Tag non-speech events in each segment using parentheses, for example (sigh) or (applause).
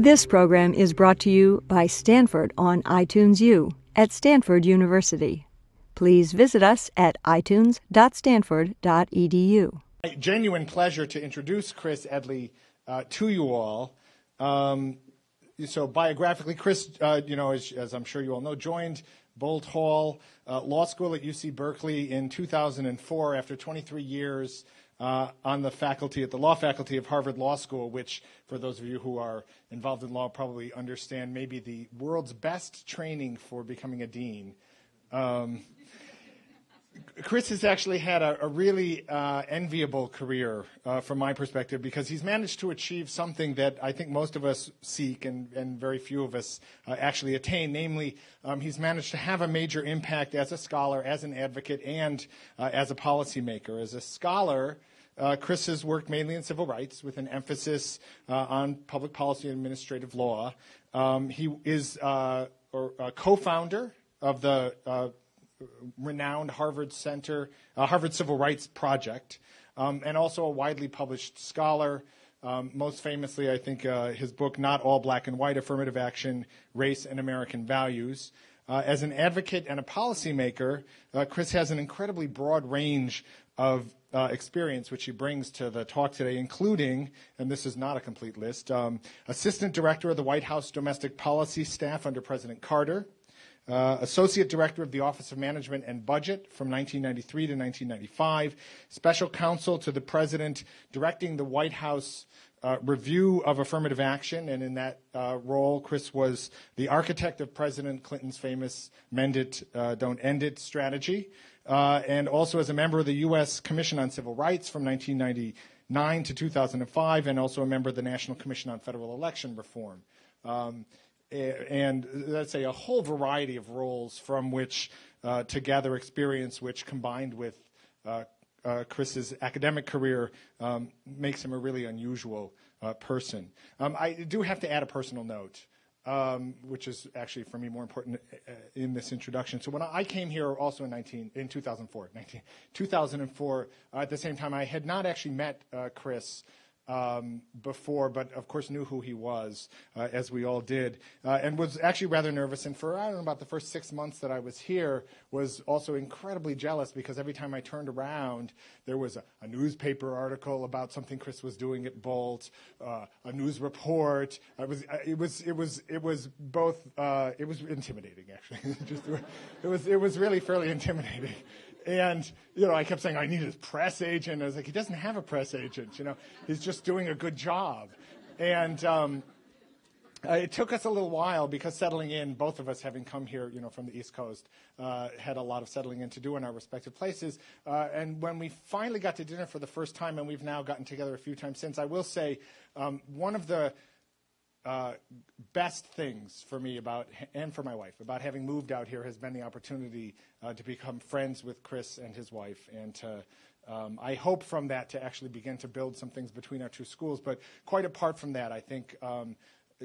This program is brought to you by Stanford on iTunes U at Stanford University. Please visit us at itunes.stanford.edu. A genuine pleasure to introduce Chris Edley uh, to you all. Um, so biographically, Chris, uh, you know, as, as, I'm sure you all know, joined Boalt Hall uh, Law School at UC Berkeley in 2004 after 23 years uh, on the faculty at the law faculty of Harvard Law School, which, for those of you who are involved in law, probably understand maybe the world's best training for becoming a dean. Um, Chris has actually had a, a really uh, enviable career uh, from my perspective because he's managed to achieve something that I think most of us seek and, and very few of us uh, actually attain. Namely, um, he's managed to have a major impact as a scholar, as an advocate, and uh, as a policymaker. As a scholar, uh, Chris has worked mainly in civil rights with an emphasis uh, on public policy and administrative law. Um, he is uh, or, uh, co-founder of the renowned Harvard Center, uh, Harvard Civil Rights Project, um, and also a widely published scholar. Um, most famously, I think his book, Not All Black and White Affirmative Action, Race and American Values. as an advocate and a policymaker, Chris has an incredibly broad range of uh, experience which he brings to the talk today, including, and this is not a complete list, um, Assistant Director of the White House Domestic Policy Staff under President Carter, uh, Associate Director of the Office of Management and Budget from 1993 to 1995, Special Counsel to the President, directing the White House uh, review of affirmative action, and in that uh, role, Chris was the architect of President Clinton's famous Mend It, uh, Don't End It strategy uh, and also as a member of the U.S. Commission on Civil Rights from 1999 to 2005, and also a member of the National Commission on Federal Election Reform. Um, and let's say a whole variety of roles from which uh, to gather experience, which combined with uh, uh, Chris's academic career um, makes him a really unusual uh, person. Um, I do have to add a personal note um, which is actually for me more important uh, in this introduction. So when I came here also in 19, in 2004, 19, 2004, uh, at the same time, I had not actually met Chris um, before, but of course knew who he was, uh, as we all did, uh, and was actually rather nervous. And for I don't know about the first six months that I was here, was also incredibly jealous because every time I turned around, there was a, a newspaper article about something Chris was doing at Boalt, uh, a news report. It was it was it was it was both. Uh, it was intimidating actually. (laughs) Just, it was it was really fairly intimidating. And, you know, I kept saying, I need his press agent. I was like, he doesn't have a press agent, you know, he's just doing a good job. And um, uh, it took us a little while because settling in, both of us having come here, you know, from the East Coast, uh, had a lot of settling in to do in our respective places. Uh, and when we finally got to dinner for the first time, and we've now gotten together a few times since, I will say um, one of the uh, best things for me about and for my wife about having moved out here has been the opportunity uh, to become friends with Chris and his wife, and to um, I hope from that to actually begin to build some things between our two schools. But quite apart from that, I think. Um,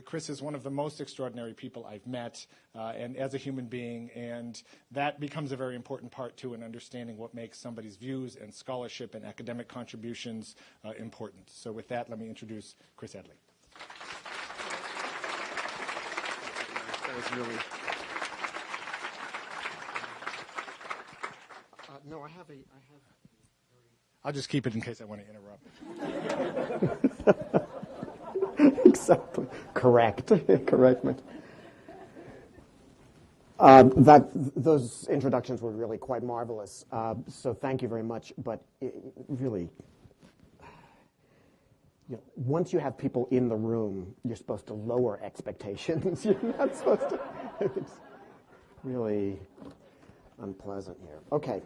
Chris is one of the most extraordinary people I've met, uh, and as a human being, and that becomes a very important part too in understanding what makes somebody's views and scholarship and academic contributions uh, important. So, with that, let me introduce Chris Edley. Was really. Uh, no, I have a. I have. I'll just keep it in case I want to interrupt. (laughs) (laughs) exactly. Correct. (laughs) Correct. Uh, that those introductions were really quite marvelous. Uh, so thank you very much. But it, really, you know, once you have people in the room, you're supposed to lower expectations. (laughs) you're not supposed to. It's really unpleasant here. Okay.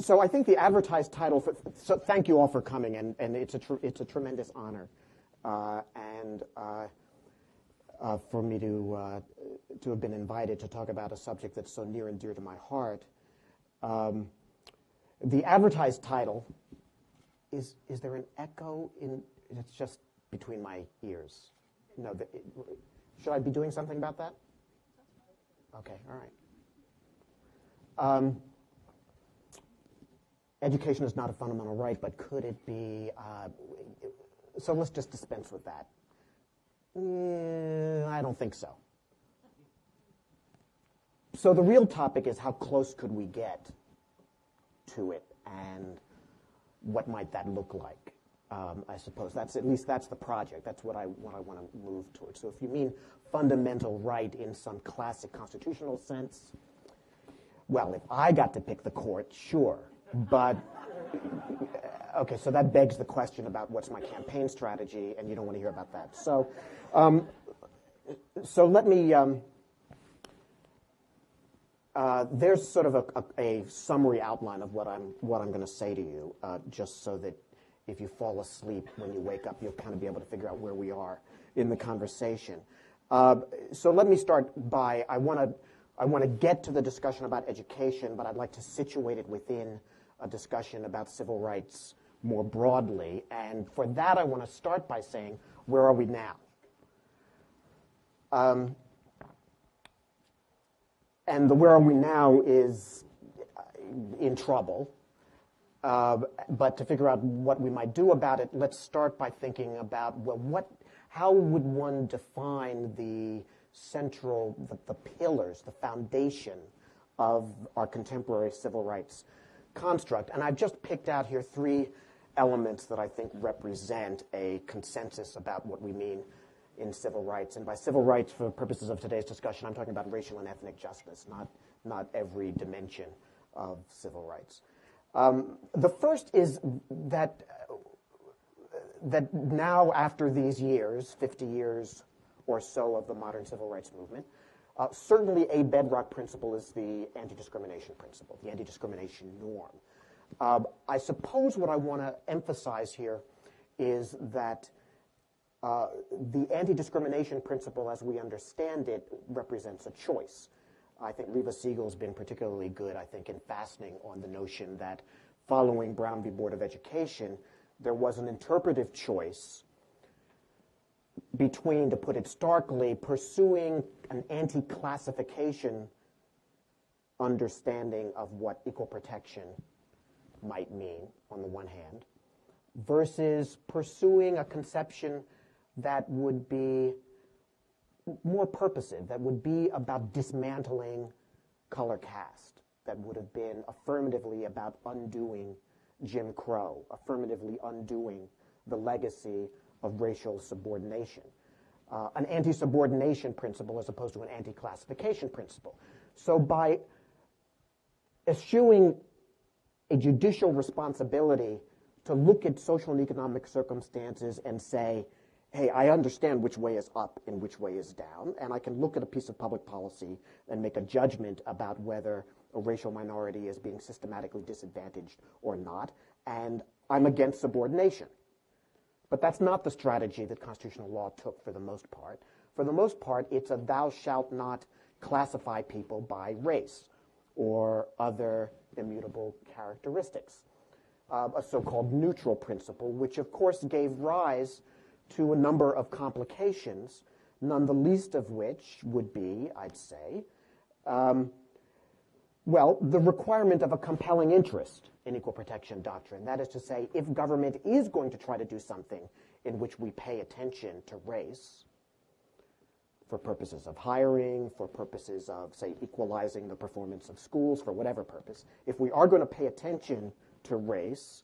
So I think the advertised title. For, so thank you all for coming, and, and it's a tr- it's a tremendous honor, uh, and uh, uh, for me to uh, to have been invited to talk about a subject that's so near and dear to my heart. Um, the advertised title is, is there an echo in, it's just between my ears. No, the, it, should I be doing something about that? Okay, all right. Um, education is not a fundamental right, but could it be? Uh, so let's just dispense with that. Mm, I don't think so. So the real topic is how close could we get to it, and what might that look like? Um, I suppose that's at least that's the project. That's what I what I want to move towards. So if you mean fundamental right in some classic constitutional sense, well, if I got to pick the court, sure. But, okay, so that begs the question about what's my campaign strategy, and you don't want to hear about that. So, um, so let me, um, uh, there's sort of a, a, a, summary outline of what I'm, what I'm going to say to you, uh, just so that if you fall asleep when you wake up, you'll kind of be able to figure out where we are in the conversation. Uh, so let me start by, I want to I want to get to the discussion about education, but I'd like to situate it within a discussion about civil rights more broadly. And for that, I want to start by saying, where are we now? Um, and the where are we now is in trouble. Uh, but to figure out what we might do about it, let's start by thinking about well, what, how would one define the central, the, the pillars, the foundation of our contemporary civil rights construct. And I've just picked out here three elements that I think represent a consensus about what we mean in civil rights. And by civil rights, for purposes of today's discussion, I'm talking about racial and ethnic justice, not, not every dimension of civil rights. Um, the first is that, that now, after these years, 50 years or so of the modern civil rights movement. Uh, certainly, a bedrock principle is the anti discrimination principle, the anti discrimination norm. Uh, I suppose what I want to emphasize here is that uh, the anti discrimination principle, as we understand it, represents a choice. I think Reva Siegel's been particularly good, I think, in fastening on the notion that following Brown v. Board of Education, there was an interpretive choice between, to put it starkly, pursuing an anti classification understanding of what equal protection might mean, on the one hand, versus pursuing a conception that would be more purposive, that would be about dismantling color caste, that would have been affirmatively about undoing Jim Crow, affirmatively undoing the legacy of racial subordination. Uh, an anti-subordination principle as opposed to an anti-classification principle. So by eschewing a judicial responsibility to look at social and economic circumstances and say, hey, I understand which way is up and which way is down, and I can look at a piece of public policy and make a judgment about whether a racial minority is being systematically disadvantaged or not, and I'm against subordination. But that's not the strategy that constitutional law took for the most part. For the most part, it's a thou shalt not classify people by race or other immutable characteristics, uh, a so called neutral principle, which of course gave rise to a number of complications, none the least of which would be, I'd say, um, well, the requirement of a compelling interest in equal protection doctrine. That is to say, if government is going to try to do something in which we pay attention to race, for purposes of hiring, for purposes of, say, equalizing the performance of schools, for whatever purpose, if we are going to pay attention to race,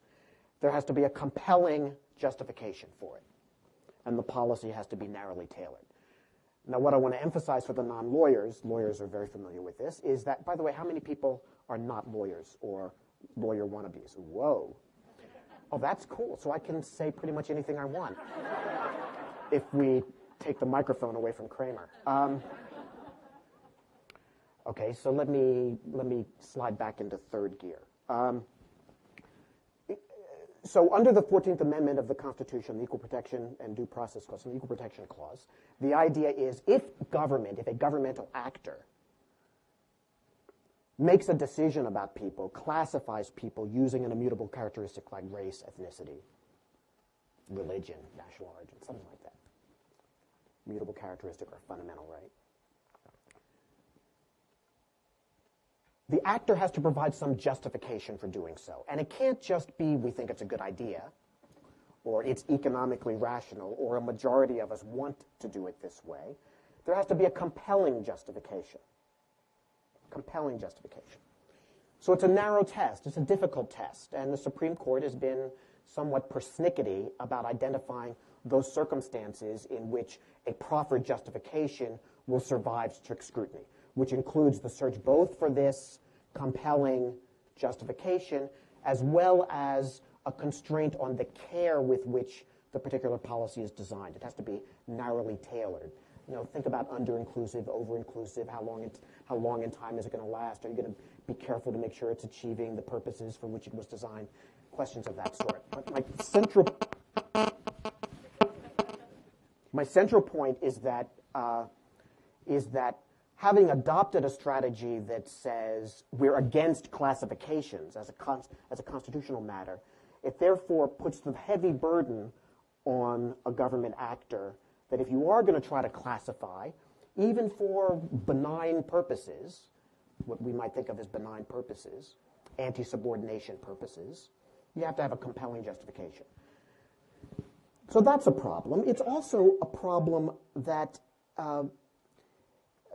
there has to be a compelling justification for it. And the policy has to be narrowly tailored. Now, what I want to emphasize for the non lawyers, lawyers are very familiar with this, is that, by the way, how many people are not lawyers or lawyer wannabes? Whoa. Oh, that's cool. So I can say pretty much anything I want (laughs) if we take the microphone away from Kramer. Um, okay, so let me, let me slide back into third gear. Um, so under the 14th Amendment of the Constitution, the Equal Protection and Due Process Clause, the Equal Protection Clause, the idea is if government, if a governmental actor makes a decision about people, classifies people using an immutable characteristic like race, ethnicity, religion, national origin, something like that. Mutable characteristic or fundamental right. The actor has to provide some justification for doing so. And it can't just be, we think it's a good idea, or it's economically rational, or a majority of us want to do it this way. There has to be a compelling justification. Compelling justification. So it's a narrow test, it's a difficult test, and the Supreme Court has been somewhat persnickety about identifying those circumstances in which a proffered justification will survive strict scrutiny, which includes the search both for this compelling justification as well as a constraint on the care with which the particular policy is designed. It has to be narrowly tailored. You know, think about under-inclusive, over-inclusive, how long, it, how long in time is it going to last? Are you going to be careful to make sure it's achieving the purposes for which it was designed? Questions of that sort. But my central, my central point is that, uh, is that having adopted a strategy that says we're against classifications as a, as a constitutional matter, it therefore puts the heavy burden on a government actor that if you are going to try to classify, even for benign purposes, what we might think of as benign purposes, anti subordination purposes, you have to have a compelling justification. So that's a problem. It's also a problem that uh,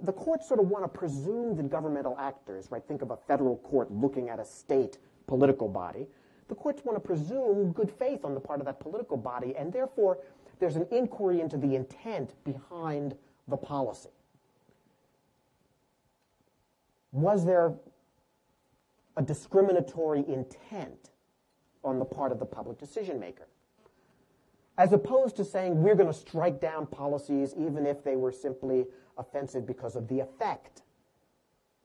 the courts sort of want to presume that governmental actors, right? Think of a federal court looking at a state political body. The courts want to presume good faith on the part of that political body, and therefore there's an inquiry into the intent behind the policy. Was there a discriminatory intent on the part of the public decision maker? As opposed to saying we're going to strike down policies even if they were simply offensive because of the effect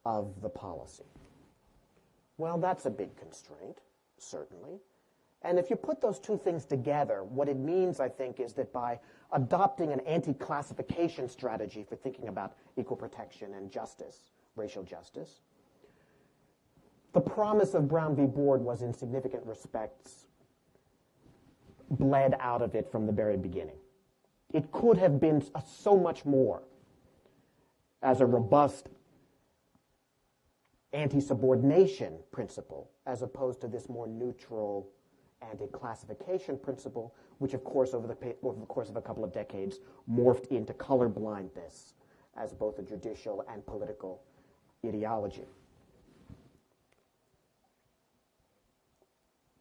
of the policy. Well, that's a big constraint, certainly. And if you put those two things together, what it means, I think, is that by adopting an anti classification strategy for thinking about equal protection and justice, racial justice, the promise of Brown v. Board was, in significant respects, bled out of it from the very beginning. It could have been so much more as a robust anti subordination principle, as opposed to this more neutral anti classification principle, which, of course, over the, over the course of a couple of decades, morphed into colorblindness as both a judicial and political ideology.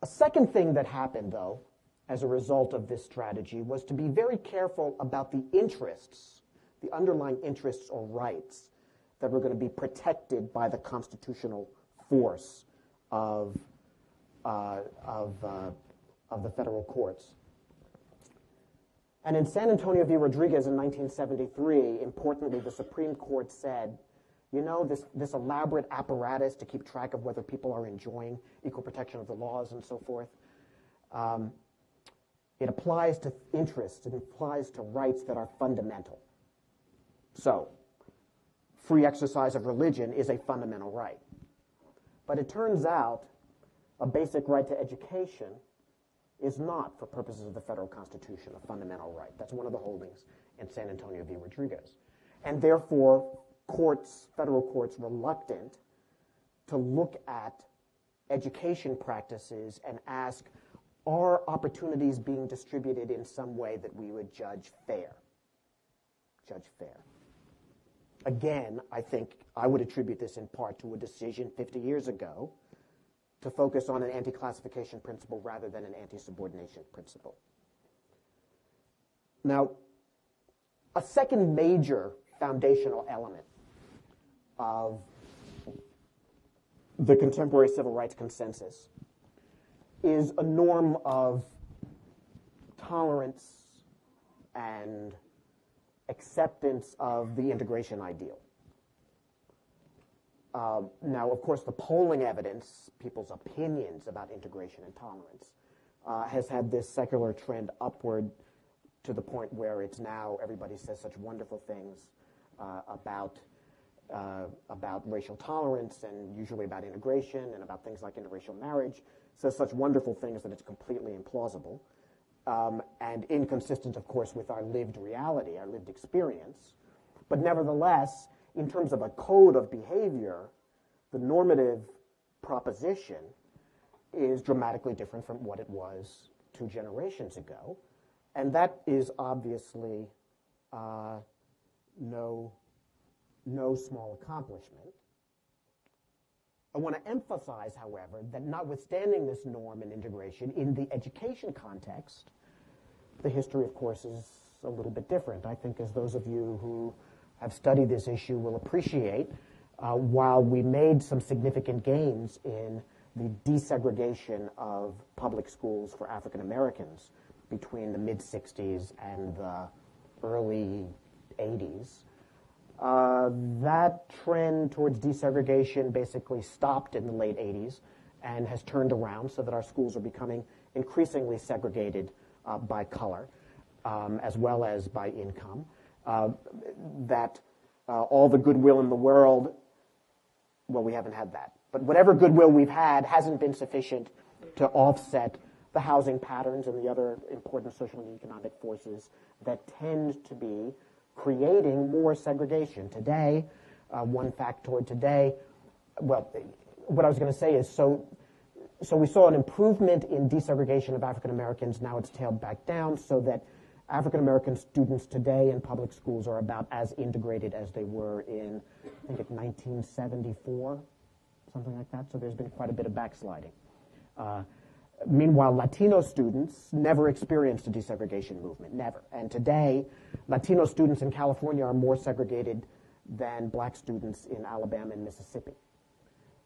A second thing that happened, though, as a result of this strategy, was to be very careful about the interests, the underlying interests or rights that were going to be protected by the constitutional force of, uh, of, uh, of the federal courts. And in San Antonio v. Rodriguez in 1973, importantly, the Supreme Court said you know, this, this elaborate apparatus to keep track of whether people are enjoying equal protection of the laws and so forth. Um, it applies to interests, it applies to rights that are fundamental. So, free exercise of religion is a fundamental right. But it turns out a basic right to education is not, for purposes of the federal constitution, a fundamental right. That's one of the holdings in San Antonio v. Rodriguez. And therefore, courts, federal courts, reluctant to look at education practices and ask, are opportunities being distributed in some way that we would judge fair? Judge fair. Again, I think I would attribute this in part to a decision 50 years ago to focus on an anti classification principle rather than an anti subordination principle. Now, a second major foundational element of the contemporary civil rights consensus is a norm of tolerance and acceptance of the integration ideal. Uh, now, of course, the polling evidence, people's opinions about integration and tolerance, uh, has had this secular trend upward to the point where it's now everybody says such wonderful things uh, about uh, about racial tolerance and usually about integration and about things like interracial marriage, says such wonderful things that it's completely implausible um, and inconsistent, of course, with our lived reality, our lived experience. But nevertheless, in terms of a code of behavior, the normative proposition is dramatically different from what it was two generations ago. And that is obviously uh, no, no small accomplishment. I want to emphasize, however, that notwithstanding this norm and integration, in the education context, the history, of course, is a little bit different. I think, as those of you who have studied this issue will appreciate, uh, while we made some significant gains in the desegregation of public schools for African Americans between the mid 60s and the early 80s, uh, that trend towards desegregation basically stopped in the late 80s and has turned around so that our schools are becoming increasingly segregated uh, by color um, as well as by income. Uh, that uh, all the goodwill in the world, well, we haven't had that. But whatever goodwill we've had hasn't been sufficient to offset the housing patterns and the other important social and economic forces that tend to be creating more segregation. Today, uh, one factoid today, well, what I was going to say is so, so we saw an improvement in desegregation of African Americans. Now it's tailed back down so that African American students today in public schools are about as integrated as they were in, I think, it's 1974, something like that. So there's been quite a bit of backsliding. Uh, Meanwhile, Latino students never experienced a desegregation movement, never. And today, Latino students in California are more segregated than black students in Alabama and Mississippi.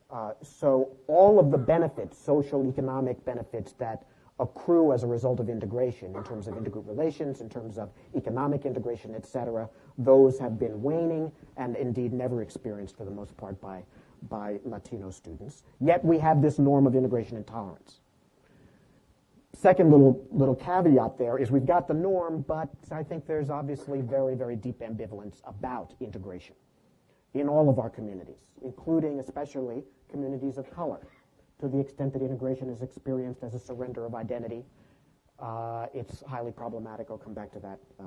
Uh, so all of the benefits, social, economic benefits that accrue as a result of integration in terms of intergroup relations, in terms of economic integration, et cetera, those have been waning and indeed never experienced for the most part by, by Latino students. Yet we have this norm of integration and tolerance second little little caveat there is we've got the norm, but I think there's obviously very, very deep ambivalence about integration in all of our communities, including especially communities of color. To the extent that integration is experienced as a surrender of identity, uh, it's highly problematic. I'll come back to that uh,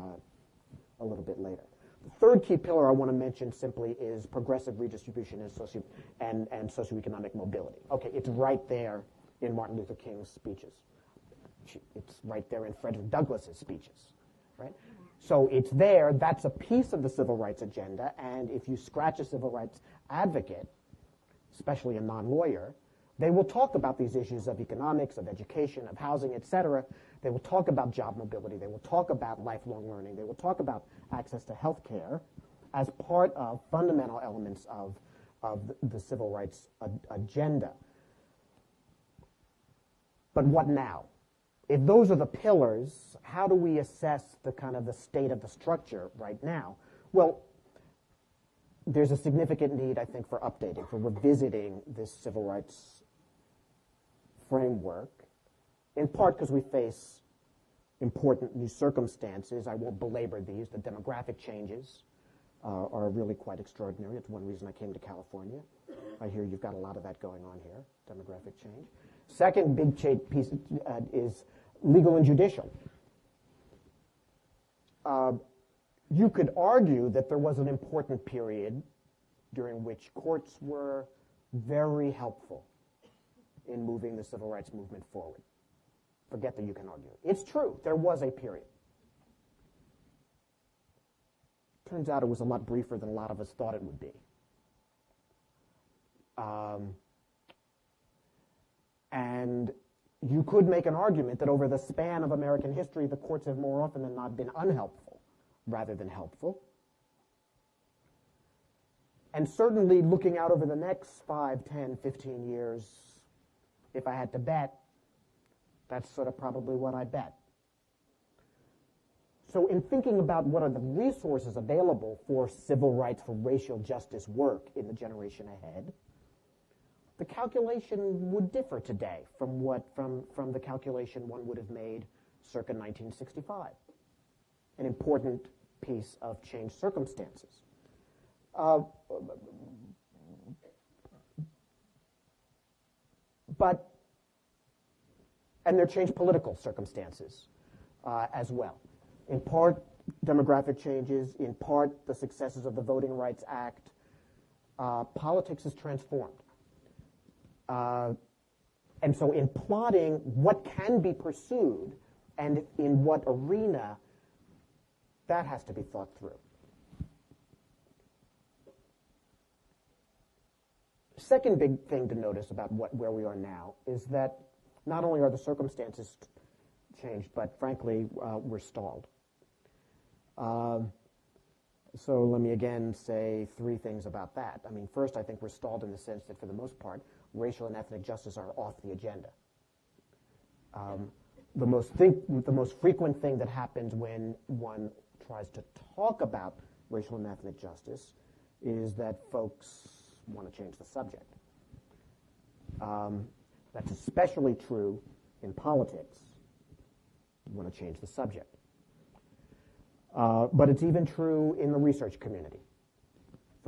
a little bit later. The third key pillar I want to mention simply is progressive redistribution and, socio- and, and socioeconomic mobility. Okay, it's right there in Martin Luther King's speeches it's right there in Frederick Douglass's speeches, right? So it's there. That's a piece of the civil rights agenda. And if you scratch a civil rights advocate, especially a non-lawyer, they will talk about these issues of economics, of education, of housing, et cetera. They will talk about job mobility. They will talk about lifelong learning. They will talk about access to health care as part of fundamental elements of, of the civil rights agenda. But what now? If those are the pillars, how do we assess the kind of the state of the structure right now? Well, there's a significant need, I think, for updating, for revisiting this civil rights framework, in part because we face important new circumstances. I won't belabor these. The demographic changes uh, are really quite extraordinary. It's one reason I came to California. I hear you've got a lot of that going on here, demographic change. Second big change piece uh, is legal and judicial. Uh, you could argue that there was an important period during which courts were very helpful in moving the civil rights movement forward. Forget that you can argue. It's true, there was a period. Turns out it was a lot briefer than a lot of us thought it would be. Um, and you could make an argument that over the span of American history, the courts have more often than not been unhelpful rather than helpful. And certainly looking out over the next 5, 10, 15 years, if I had to bet, that's sort of probably what I bet. So in thinking about what are the resources available for civil rights, for racial justice work in the generation ahead, the calculation would differ today from what from, from the calculation one would have made circa 1965. An important piece of changed circumstances. Uh, but and there changed political circumstances uh, as well. In part, demographic changes. In part, the successes of the Voting Rights Act. Uh, politics is transformed uh, and so in plotting what can be pursued and in what arena, that has to be thought through. Second big thing to notice about what, where we are now is that not only are the circumstances changed, but frankly, uh, we're stalled. Um, so let me again say three things about that. I mean, first, I think we're stalled in the sense that for the most part, racial and ethnic justice are off the agenda. Um, the, most think, the most frequent thing that happens when one tries to talk about racial and ethnic justice is that folks want to change the subject. Um, that's especially true in politics. You want to change the subject. Uh, but it's even true in the research community.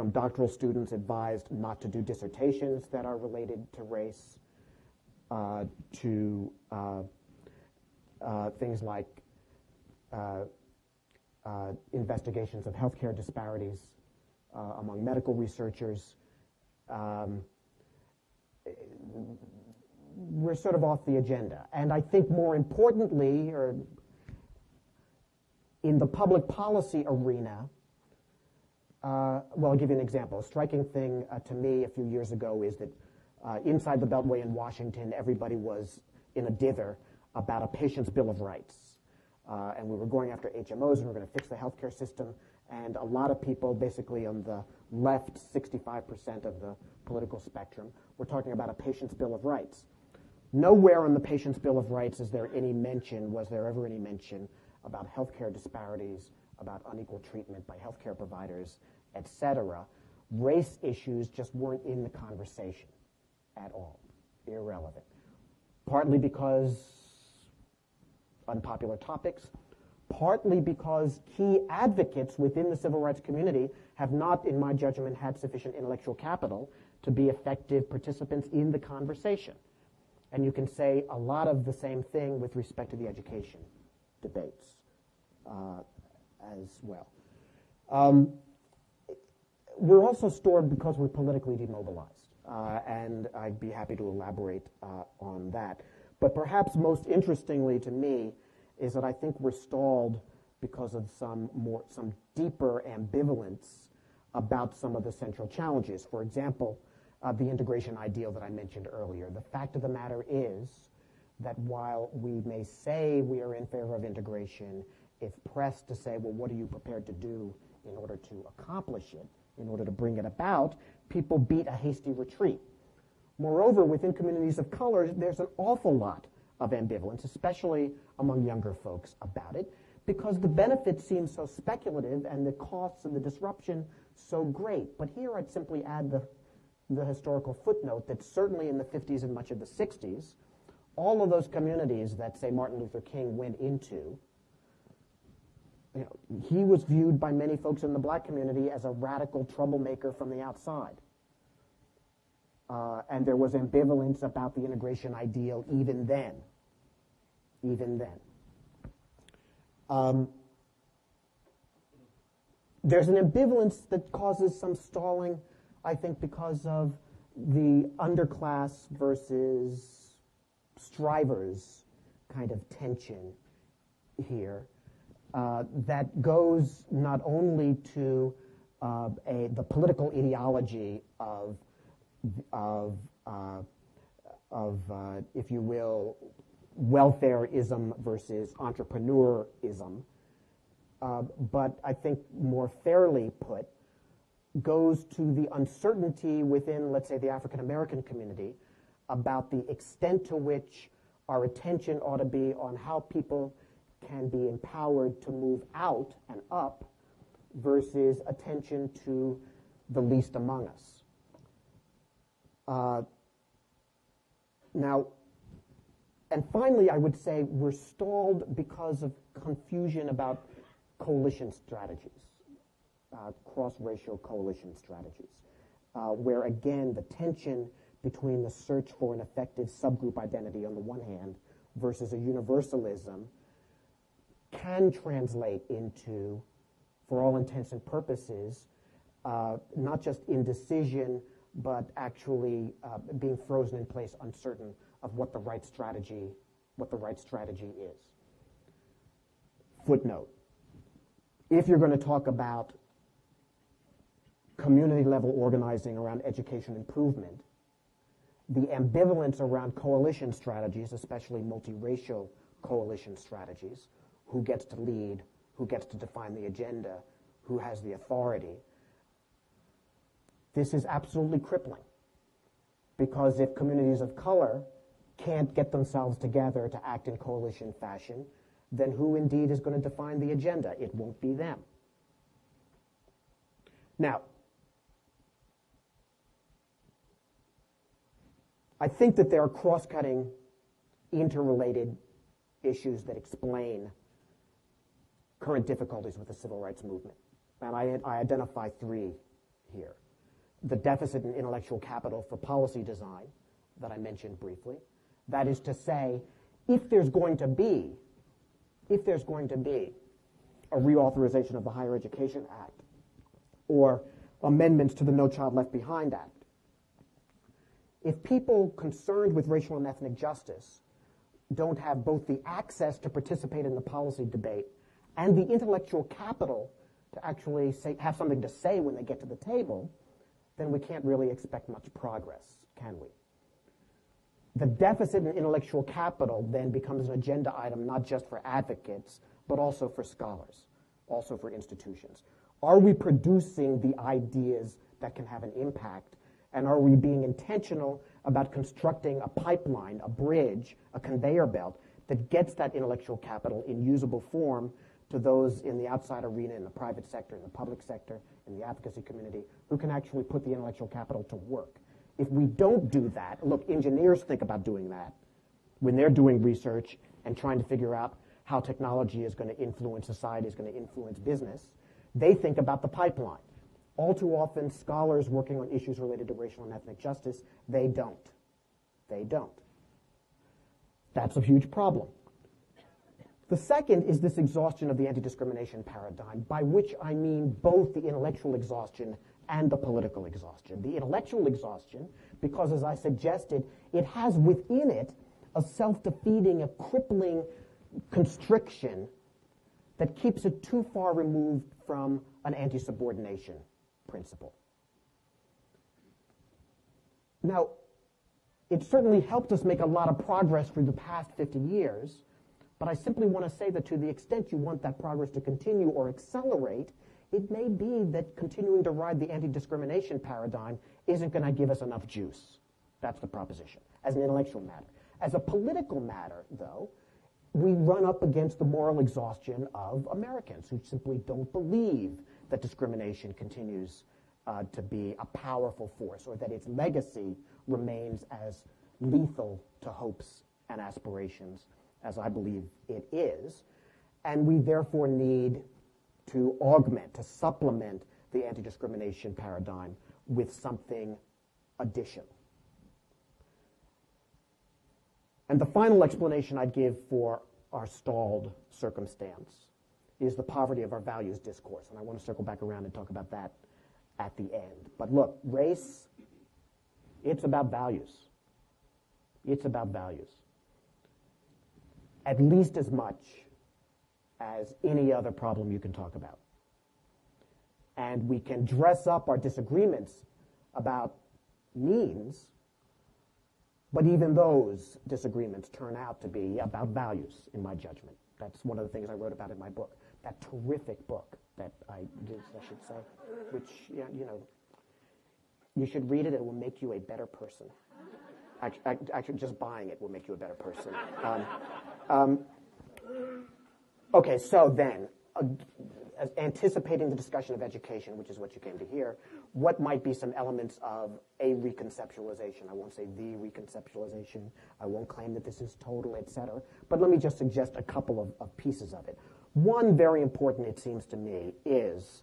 From doctoral students advised not to do dissertations that are related to race, uh, to uh, uh things like uh, uh, investigations of healthcare disparities among medical researchers. Um, we're sort of off the agenda. And I think more importantly, or in the public policy arena, uh, well, I'll give you an example. A striking thing uh, to me a few years ago is that uh, inside the Beltway in Washington, everybody was in a dither about a patient's bill of rights. Uh, and we were going after HMOs and we were going to fix the healthcare system. And a lot of people, basically on the left, 65% of the political spectrum, were talking about a patient's bill of rights. Nowhere on the patient's bill of rights is there any mention, was there ever any mention about healthcare disparities, about unequal treatment by healthcare providers, et cetera. Race issues just weren't in the conversation at all, irrelevant. Partly because unpopular topics, partly because key advocates within the civil rights community have not, in my judgment, had sufficient intellectual capital to be effective participants in the conversation. And you can say a lot of the same thing with respect to the education debates uh, as well. Um, we're also stored because we're politically demobilized, uh, and I'd be happy to elaborate uh, on that. But perhaps most interestingly to me is that I think we're stalled because of some more, some deeper ambivalence about some of the central challenges. For example, uh, the integration ideal that I mentioned earlier. The fact of the matter is that while we may say we are in favor of integration, if pressed to say, well, what are you prepared to do in order to accomplish it, in order to bring it about, people beat a hasty retreat. Moreover, within communities of color, there's an awful lot of ambivalence, especially among younger folks about it, because the benefits seem so speculative and the costs and the disruption so great. But here I'd simply add the, the historical footnote that certainly in the 50s and much of the 60s, all of those communities that, say, Martin Luther King went into, you know, he was viewed by many folks in the black community as a radical troublemaker from the outside. Uh, and there was ambivalence about the integration ideal even then. Even then. Um, there's an ambivalence that causes some stalling, I think, because of the underclass versus strivers kind of tension here uh, that goes not only to uh, a, the political ideology of, of, uh, of uh, if you will, welfareism versus entrepreneurism, uh, but I think more fairly put, goes to the uncertainty within, let's say, the African American community about the extent to which our attention ought to be on how people can be empowered to move out and up versus attention to the least among us. Uh, now, and finally, I would say we're stalled because of confusion about coalition strategies, uh, cross-racial coalition strategies, uh, where again the tension between the search for an effective subgroup identity on the one hand versus a universalism can translate into, for all intents and purposes, uh, not just indecision but actually uh, being frozen in place, uncertain of what the right strategy, what the right strategy is. Footnote. If you're going to talk about community level organizing around education improvement, the ambivalence around coalition strategies, especially multiracial coalition strategies, who gets to lead, who gets to define the agenda, who has the authority. This is absolutely crippling because if communities of color can't get themselves together to act in coalition fashion, then who indeed is going to define the agenda? It won't be them. Now, I think that there are cross cutting, interrelated issues that explain current difficulties with the civil rights movement. And I, I identify three here the deficit in intellectual capital for policy design that I mentioned briefly. That is to say, if there's going to be, if there's going to be a reauthorization of the Higher Education Act or amendments to the No Child Left Behind Act, if people concerned with racial and ethnic justice don't have both the access to participate in the policy debate and the intellectual capital to actually say, have something to say when they get to the table, then we can't really expect much progress, can we? The deficit in intellectual capital then becomes an agenda item not just for advocates, but also for scholars, also for institutions. Are we producing the ideas that can have an impact and are we being intentional about constructing a pipeline, a bridge, a conveyor belt that gets that intellectual capital in usable form to those in the outside arena, in the private sector, in the public sector, in the advocacy community, who can actually put the intellectual capital to work? If we don't do that, look, engineers think about doing that when they're doing research and trying to figure out how technology is going to influence society, is going to influence business. They think about the pipeline. All too often, scholars working on issues related to racial and ethnic justice, they don't. They don't. That's a huge problem. The second is this exhaustion of the anti-discrimination paradigm, by which I mean both the intellectual exhaustion and the political exhaustion. The intellectual exhaustion, because as I suggested, it has within it a self-defeating, a crippling constriction that keeps it too far removed from an anti-subordination principle. Now, it certainly helped us make a lot of progress through the past 50 years, but I simply want to say that to the extent you want that progress to continue or accelerate, it may be that continuing to ride the anti-discrimination paradigm isn't going to give us enough juice. That's the proposition, as an intellectual matter. As a political matter, though, we run up against the moral exhaustion of Americans who simply don't believe that discrimination continues uh, to be a powerful force or that its legacy remains as lethal to hopes and aspirations as I believe it is. And we therefore need to augment, to supplement the anti discrimination paradigm with something additional. And the final explanation I'd give for our stalled circumstance is the poverty of our values discourse. And I want to circle back around and talk about that at the end. But look, race, it's about values. It's about values. At least as much as any other problem you can talk about. And we can dress up our disagreements about means, but even those disagreements turn out to be about values, in my judgment. That's one of the things I wrote about in my book that terrific book that I did, I should say, which, you know, you should read it. It will make you a better person. Actually, just buying it will make you a better person. Um, um, okay, so then, uh, anticipating the discussion of education, which is what you came to hear, what might be some elements of a reconceptualization? I won't say the reconceptualization. I won't claim that this is total, et cetera. But let me just suggest a couple of, of pieces of it. One very important, it seems to me, is,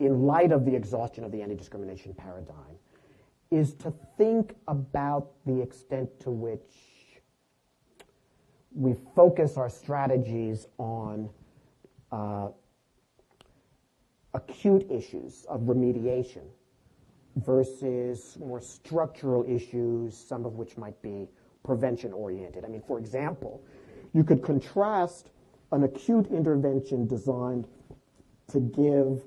in light of the exhaustion of the anti-discrimination paradigm, is to think about the extent to which we focus our strategies on uh, acute issues of remediation versus more structural issues, some of which might be prevention oriented. I mean, for example, you could contrast an acute intervention designed to give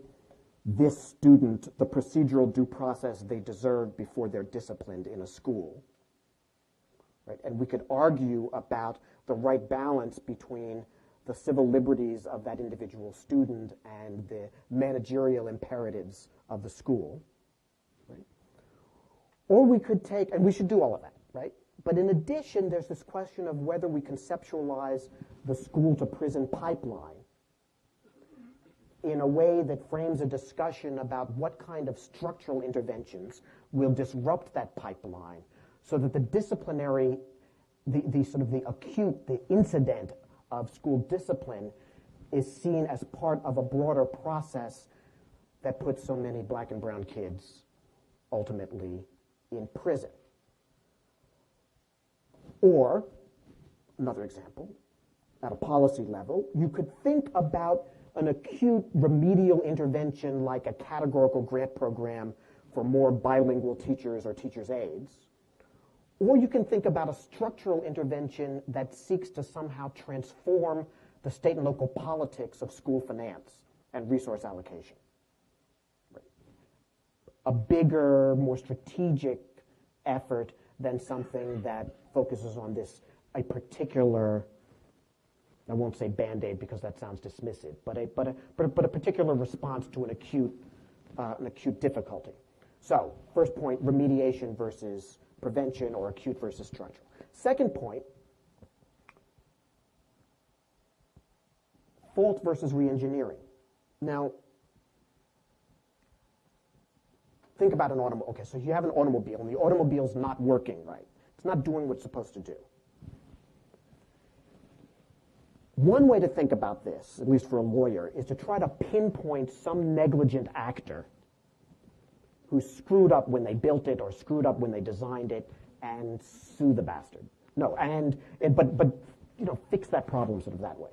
this student the procedural due process they deserve before they're disciplined in a school. Right? And we could argue about the right balance between the civil liberties of that individual student and the managerial imperatives of the school. Right? Or we could take, and we should do all of that, right? But in addition, there's this question of whether we conceptualize the school to prison pipeline in a way that frames a discussion about what kind of structural interventions will disrupt that pipeline so that the disciplinary, the, the sort of the acute, the incident of school discipline is seen as part of a broader process that puts so many black and brown kids ultimately in prison. Or, another example, at a policy level, you could think about an acute remedial intervention like a categorical grant program for more bilingual teachers or teachers' aides. Or you can think about a structural intervention that seeks to somehow transform the state and local politics of school finance and resource allocation. A bigger, more strategic effort than something that focuses on this, a particular I won't say band-aid because that sounds dismissive, but a, but a, but a, but a particular response to an acute, uh, an acute difficulty. So, first point, remediation versus prevention or acute versus structural. Second point, fault versus reengineering. Now, think about an automobile. Okay, so you have an automobile, and the automobile's not working right. It's not doing what it's supposed to do. One way to think about this, at least for a lawyer, is to try to pinpoint some negligent actor who screwed up when they built it or screwed up when they designed it and sue the bastard. No, and, and but but you know, fix that problem sort of that way.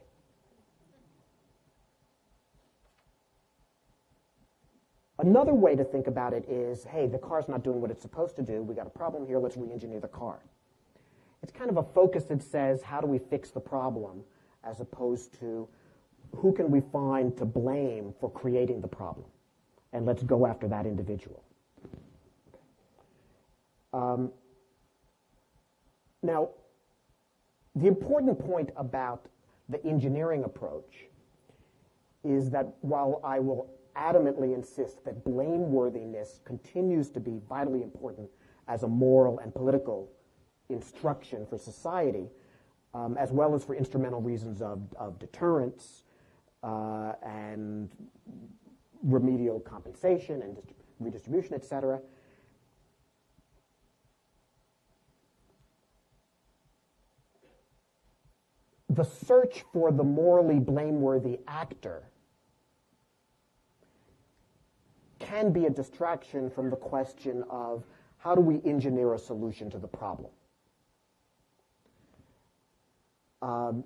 Another way to think about it is, hey, the car's not doing what it's supposed to do. We got a problem here. Let's re-engineer the car. It's kind of a focus that says, how do we fix the problem? As opposed to who can we find to blame for creating the problem? And let's go after that individual. Um, now, the important point about the engineering approach is that while I will adamantly insist that blameworthiness continues to be vitally important as a moral and political instruction for society, um, as well as for instrumental reasons of, of deterrence uh, and remedial compensation and redistribution, et cetera. The search for the morally blameworthy actor can be a distraction from the question of how do we engineer a solution to the problem. Um,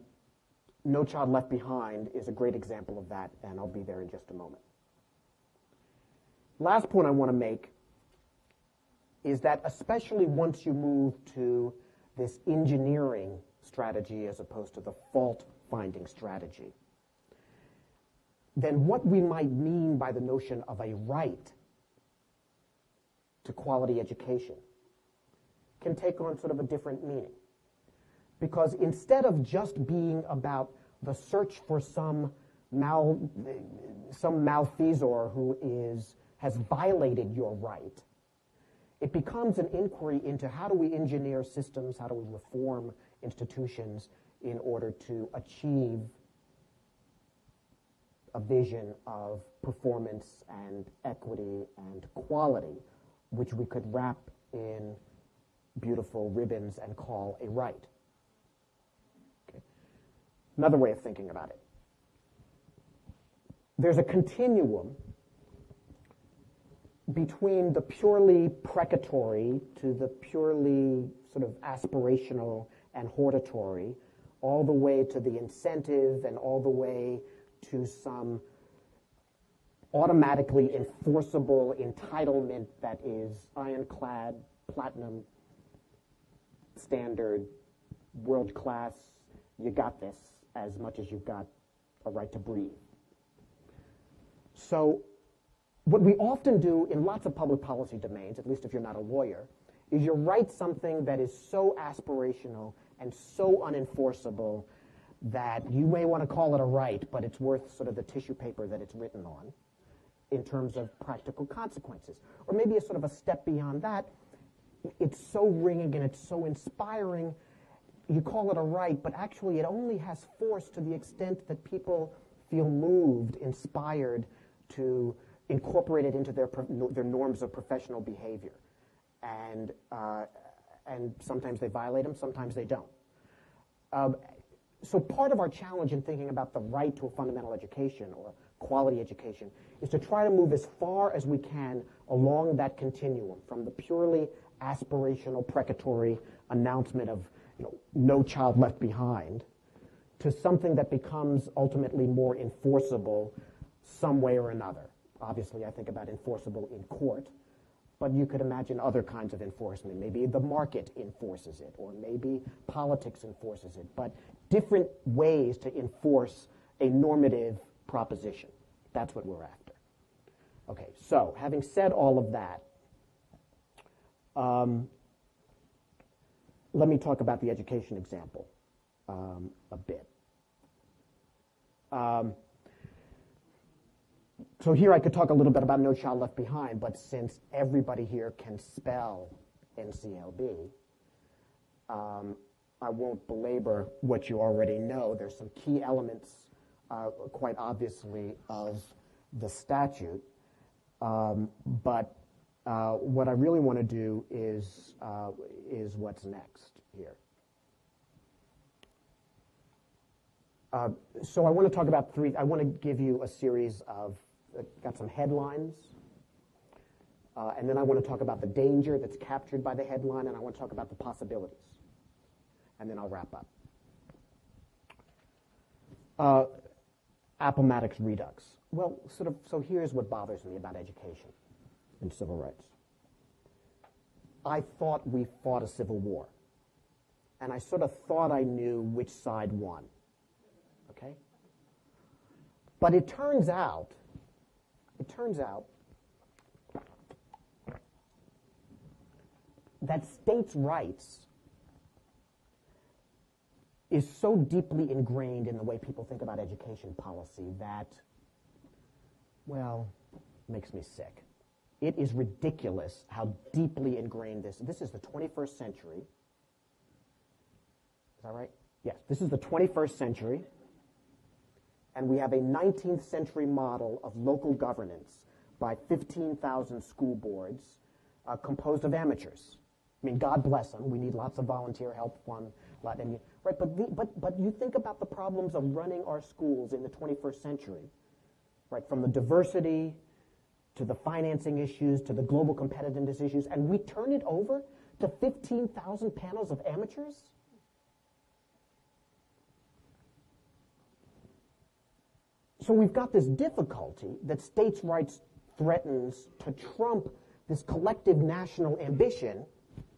no Child Left Behind is a great example of that, and I'll be there in just a moment. Last point I want to make is that especially once you move to this engineering strategy as opposed to the fault finding strategy, then what we might mean by the notion of a right to quality education can take on sort of a different meaning. Because instead of just being about the search for some mal, some malfeasor who is, has violated your right, it becomes an inquiry into how do we engineer systems, how do we reform institutions in order to achieve a vision of performance and equity and quality, which we could wrap in beautiful ribbons and call a right. Another way of thinking about it. There's a continuum between the purely precatory to the purely sort of aspirational and hortatory, all the way to the incentive and all the way to some automatically enforceable entitlement that is ironclad, platinum, standard, world class, you got this as much as you've got a right to breathe. So, what we often do in lots of public policy domains, at least if you're not a lawyer, is you write something that is so aspirational and so unenforceable that you may want to call it a right, but it's worth sort of the tissue paper that it's written on in terms of practical consequences. Or maybe a sort of a step beyond that, it's so ringing and it's so inspiring, you call it a right, but actually it only has force to the extent that people feel moved, inspired to incorporate it into their, their norms of professional behavior. And, uh, and sometimes they violate them, sometimes they don't. Um, so part of our challenge in thinking about the right to a fundamental education or quality education is to try to move as far as we can along that continuum from the purely aspirational precatory announcement of you know, no child left behind to something that becomes ultimately more enforceable some way or another. Obviously, I think about enforceable in court, but you could imagine other kinds of enforcement. Maybe the market enforces it, or maybe politics enforces it, but different ways to enforce a normative proposition. That's what we're after. Okay, so having said all of that, um, let me talk about the education example um, a bit. Um, so here I could talk a little bit about No Child Left Behind, but since everybody here can spell NCLB, um, I won't belabor what you already know. There's some key elements, uh, quite obviously, of the statute. Um, but uh, what I really want to do is, uh, is what's next here. Uh, so I want to talk about three, I want to give you a series of, uh, got some headlines, uh, and then I want to talk about the danger that's captured by the headline, and I want to talk about the possibilities. And then I'll wrap up. Uh, Appomattox Redux. Well, sort of, so here's what bothers me about education and civil rights. I thought we fought a civil war. And I sort of thought I knew which side won. Okay? But it turns out, it turns out that states' rights is so deeply ingrained in the way people think about education policy that, well, makes me sick. It is ridiculous how deeply ingrained this. This is the 21st century. Is that right? Yes. This is the 21st century. And we have a 19th century model of local governance by 15,000 school boards uh, composed of amateurs. I mean, God bless them. We need lots of volunteer help from, right? But, the, but, but you think about the problems of running our schools in the 21st century, right? From the diversity to the financing issues, to the global competitiveness issues, and we turn it over to 15,000 panels of amateurs? So we've got this difficulty that states' rights threatens to trump this collective national ambition,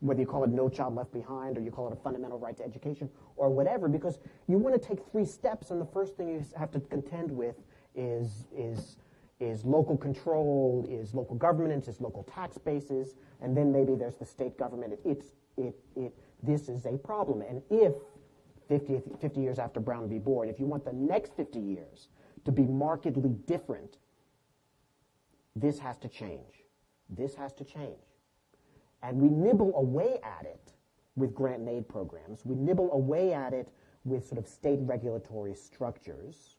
whether you call it No Child Left Behind or you call it a fundamental right to education or whatever, because you want to take three steps, and the first thing you have to contend with is, is is local control, is local governance, is local tax bases, and then maybe there's the state government. It, it, it, this is a problem. And if 50, 50 years after Brown v. Board, if you want the next 50 years to be markedly different, this has to change. This has to change. And we nibble away at it with grant and aid programs. We nibble away at it with sort of state regulatory structures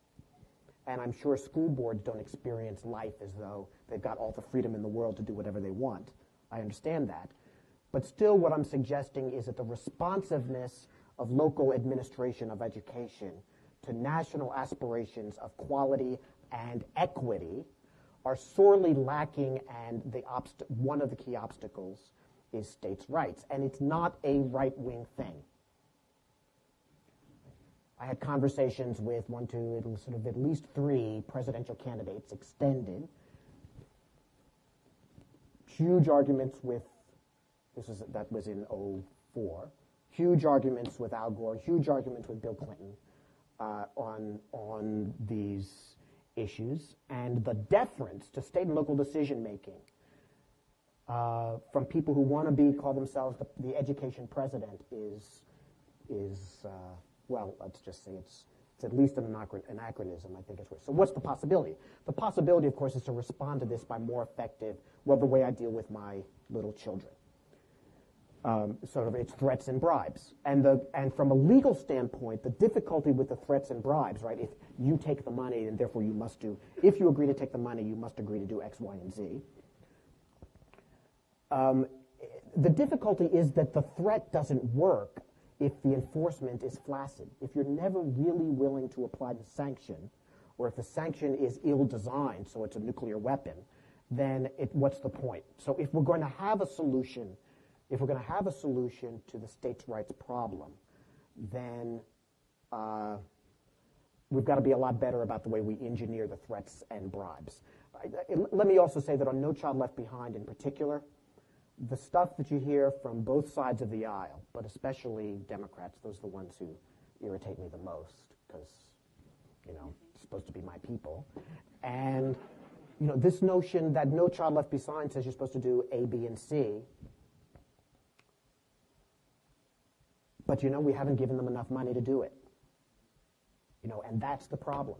and I'm sure school boards don't experience life as though they've got all the freedom in the world to do whatever they want. I understand that. But still, what I'm suggesting is that the responsiveness of local administration of education to national aspirations of quality and equity are sorely lacking, and the one of the key obstacles is states' rights. And it's not a right wing thing. I had conversations with one, two, sort of at least three presidential candidates, extended, huge arguments with, this was, that was in 04, huge arguments with Al Gore, huge arguments with Bill Clinton uh, on, on these issues. And the deference to state and local decision making uh, from people who want to be, call themselves the, the education president is, is uh, well, let's just say it's, it's at least an anachronism, I think it's worth. So what's the possibility? The possibility, of course, is to respond to this by more effective, well, the way I deal with my little children. Um, sort of it's threats and bribes. And, the, and from a legal standpoint, the difficulty with the threats and bribes, right, if you take the money and therefore you must do, if you agree to take the money, you must agree to do X, Y, and Z. Um, the difficulty is that the threat doesn't work if the enforcement is flaccid. If you're never really willing to apply the sanction, or if the sanction is ill-designed, so it's a nuclear weapon, then it, what's the point? So if we're going to have a solution, if we're going to have a solution to the states' rights problem, then uh, we've got to be a lot better about the way we engineer the threats and bribes. let me also say that on No Child Left Behind in particular, the stuff that you hear from both sides of the aisle, but especially Democrats, those are the ones who irritate me the most because, you know, supposed to be my people. And, you know, this notion that No Child Left Behind says you're supposed to do A, B, and C, but, you know, we haven't given them enough money to do it. You know, and that's the problem.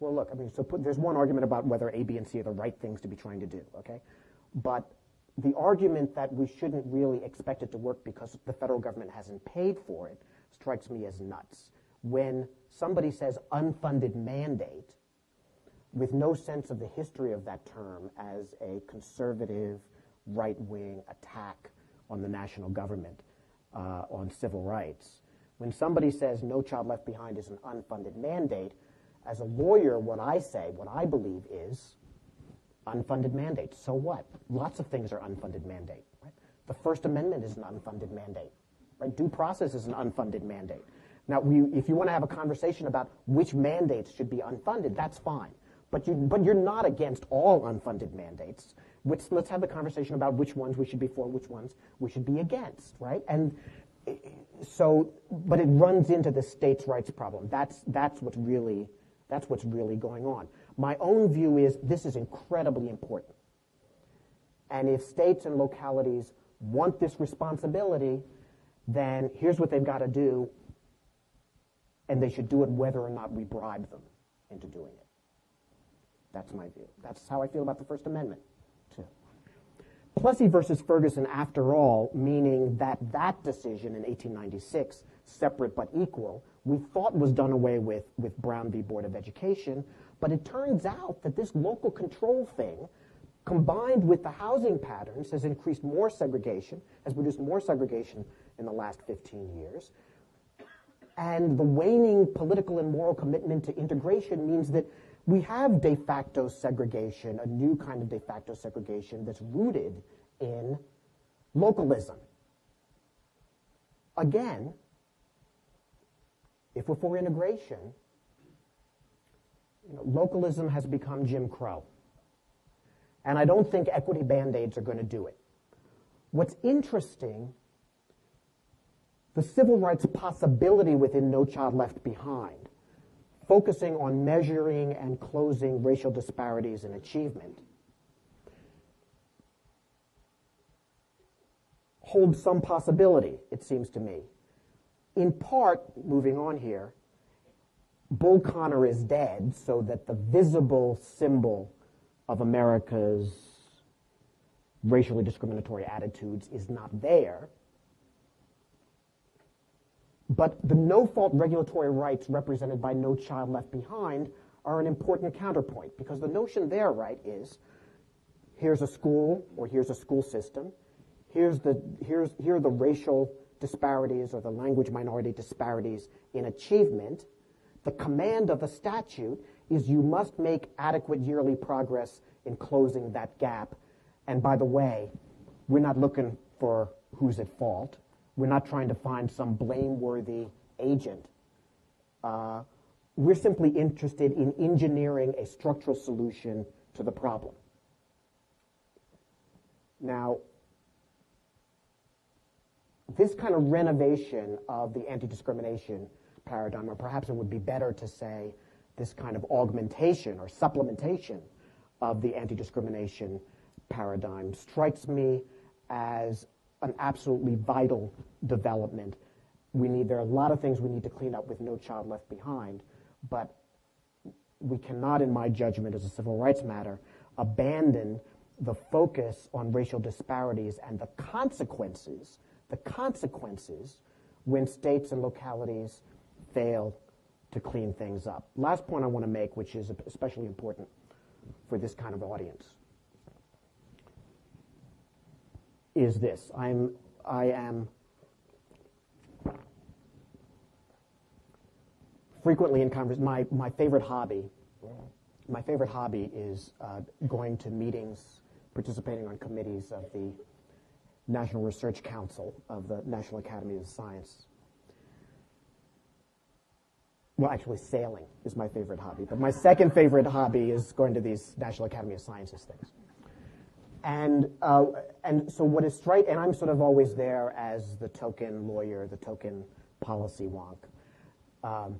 Well, look, I mean, so put, there's one argument about whether A, B, and C are the right things to be trying to do, okay? But the argument that we shouldn't really expect it to work because the federal government hasn't paid for it strikes me as nuts. When somebody says unfunded mandate, with no sense of the history of that term as a conservative, right wing attack on the national government, uh, on civil rights, when somebody says no child left behind is an unfunded mandate, as a lawyer, what I say, what I believe is unfunded mandate. So what? Lots of things are unfunded mandate. Right? The First Amendment is an unfunded mandate. Right? Due process is an unfunded mandate. Now, we, if you want to have a conversation about which mandates should be unfunded, that's fine. But, you, but you're not against all unfunded mandates. Which, let's have the conversation about which ones we should be for, which ones we should be against, right? And eh, so, but it runs into the states' rights problem. That's, that's what's really, that's what's really going on. My own view is this is incredibly important. And if states and localities want this responsibility, then here's what they've got to do, and they should do it whether or not we bribe them into doing it. That's my view. That's how I feel about the First Amendment, too. Plessy versus Ferguson, after all, meaning that that decision in 1896, separate but equal, we thought was done away with with Brown v. Board of Education, but it turns out that this local control thing, combined with the housing patterns, has increased more segregation, has produced more segregation in the last 15 years. And the waning political and moral commitment to integration means that we have de facto segregation, a new kind of de facto segregation that's rooted in localism. Again, if we're for integration, you know, localism has become Jim Crow. And I don't think equity band-aids are going to do it. What's interesting, the civil rights possibility within No Child Left Behind, focusing on measuring and closing racial disparities in achievement, holds some possibility, it seems to me. In part, moving on here, Bull Connor is dead so that the visible symbol of America's racially discriminatory attitudes is not there. But the no-fault regulatory rights represented by No Child Left Behind are an important counterpoint because the notion there, right, is here's a school or here's a school system, here's the, here's, here are the racial disparities or the language minority disparities in achievement, the command of the statute is you must make adequate yearly progress in closing that gap. And by the way, we're not looking for who's at fault. We're not trying to find some blameworthy agent. Uh, we're simply interested in engineering a structural solution to the problem. Now, this kind of renovation of the anti-discrimination paradigm, or perhaps it would be better to say this kind of augmentation or supplementation of the anti-discrimination paradigm strikes me as an absolutely vital development. We need, there are a lot of things we need to clean up with No Child Left Behind, but we cannot, in my judgment, as a civil rights matter, abandon the focus on racial disparities and the consequences, the consequences when states and localities fail to clean things up. Last point I want to make, which is especially important for this kind of audience, is this. I'm, I am frequently in conversation. My, my favorite hobby, my favorite hobby is uh, going to meetings, participating on committees of the National Research Council of the National Academy of Science. Well, actually, sailing is my favorite hobby, but my second favorite hobby is going to these National Academy of Sciences things. And uh, and so what is straight, and I'm sort of always there as the token lawyer, the token policy wonk. Um,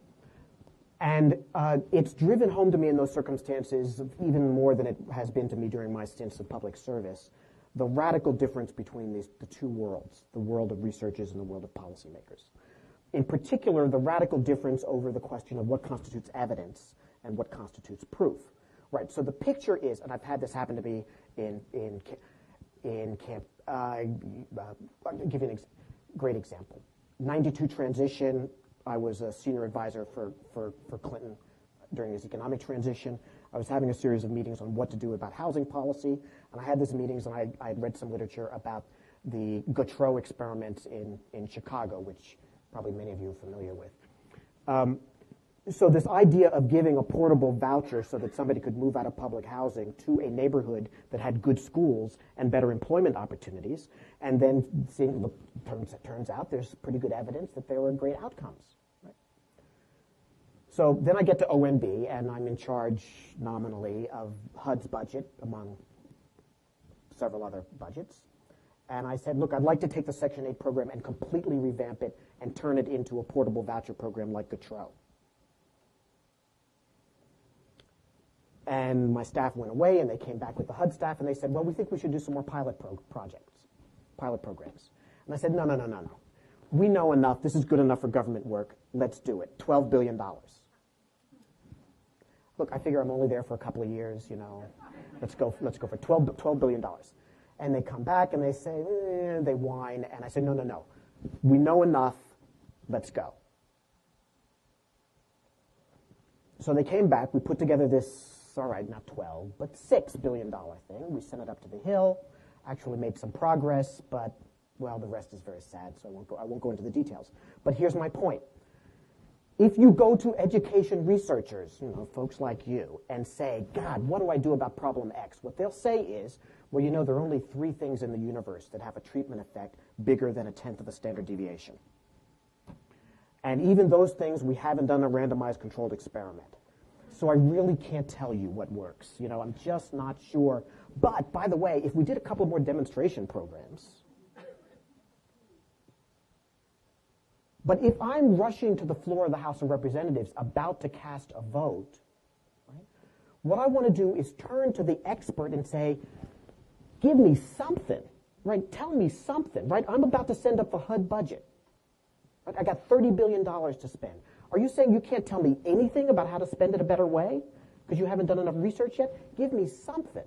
and uh, it's driven home to me in those circumstances even more than it has been to me during my stints of public service. The radical difference between these the two worlds, the world of researchers and the world of policymakers. In particular, the radical difference over the question of what constitutes evidence and what constitutes proof. Right. So the picture is, and I've had this happen to me in in in camp. Uh, uh, I'll give you a ex- great example. 92 transition. I was a senior advisor for, for, for Clinton during his economic transition. I was having a series of meetings on what to do about housing policy, and I had these meetings, and I, I had read some literature about the Gautreaux experiments in, in Chicago, which probably many of you are familiar with. Um, so this idea of giving a portable voucher so that somebody could move out of public housing to a neighborhood that had good schools and better employment opportunities, and then seeing, look, turns, turns out there's pretty good evidence that there were great outcomes. Right? So then I get to OMB, and I'm in charge nominally of HUD's budget among several other budgets. And I said, look, I'd like to take the Section 8 program and completely revamp it and turn it into a portable voucher program like Gautreaux. And my staff went away and they came back with the HUD staff and they said, well, we think we should do some more pilot pro- projects, pilot programs. And I said, no, no, no, no, no. We know enough. This is good enough for government work. Let's do it. $12 billion. Look, I figure I'm only there for a couple of years, you know. Let's go, let's go for 12, $12 billion. And they come back and they say, eh, they whine. And I say, no, no, no. We know enough. Let's go. So they came back. We put together this all right, not 12, but $6 billion thing. We sent it up to the Hill, actually made some progress, but, well, the rest is very sad, so I won't go, I won't go into the details. But here's my point. If you go to education researchers, you know, folks like you, and say, God, what do I do about problem X? What they'll say is, well, you know, there are only three things in the universe that have a treatment effect bigger than a tenth of a standard deviation. And even those things, we haven't done a randomized controlled experiment. So I really can't tell you what works. You know, I'm just not sure. But by the way, if we did a couple more demonstration programs, but if I'm rushing to the floor of the House of Representatives about to cast a vote, what I want to do is turn to the expert and say, give me something, right? Tell me something, right? I'm about to send up the HUD budget. I got $30 billion to spend. Are you saying you can't tell me anything about how to spend it a better way because you haven't done enough research yet? Give me something.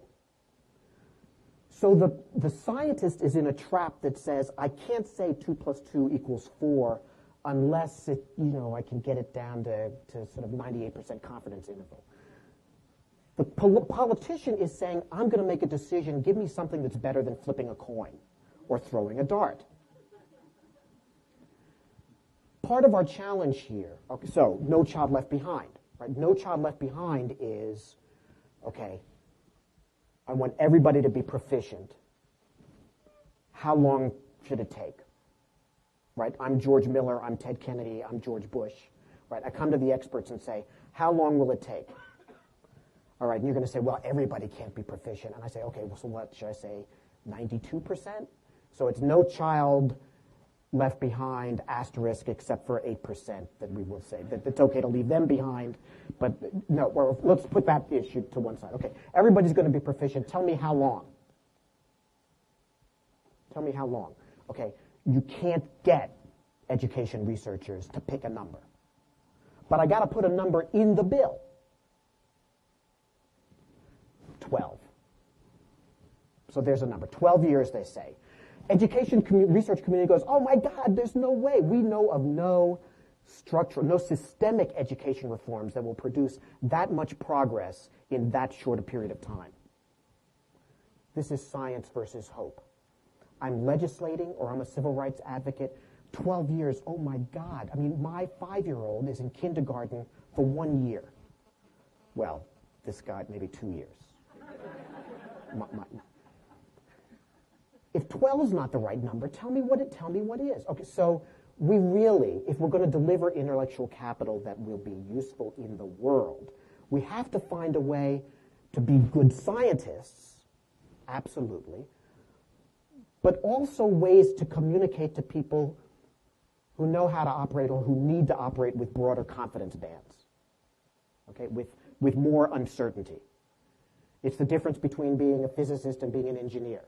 So the, the scientist is in a trap that says, I can't say 2 plus 2 equals 4 unless it, you know, I can get it down to, to sort of 98% confidence interval. The pol- politician is saying, I'm going to make a decision, give me something that's better than flipping a coin or throwing a dart part of our challenge here, okay, so no child left behind, right? No child left behind is, okay, I want everybody to be proficient. How long should it take? Right? I'm George Miller, I'm Ted Kennedy, I'm George Bush. Right? I come to the experts and say, how long will it take? All right, and you're going to say, well, everybody can't be proficient. And I say, okay, well, so what should I say? 92%. So it's no child left behind asterisk except for 8% that we will say that it's okay to leave them behind. But no, well, let's put that issue to one side. Okay, everybody's going to be proficient. Tell me how long. Tell me how long. Okay, you can't get education researchers to pick a number. But I got to put a number in the bill. 12. So there's a number. 12 years, they say. Education commu- research community goes, oh my God, there's no way. We know of no structural, no systemic education reforms that will produce that much progress in that short a period of time. This is science versus hope. I'm legislating or I'm a civil rights advocate. 12 years, oh my God. I mean, my five year old is in kindergarten for one year. Well, this guy, maybe two years. my, my, if 12 is not the right number, tell me what it tell me what is. Okay, so we really, if we're going to deliver intellectual capital that will be useful in the world, we have to find a way to be good scientists, absolutely, but also ways to communicate to people who know how to operate or who need to operate with broader confidence bands, okay, with, with more uncertainty. It's the difference between being a physicist and being an engineer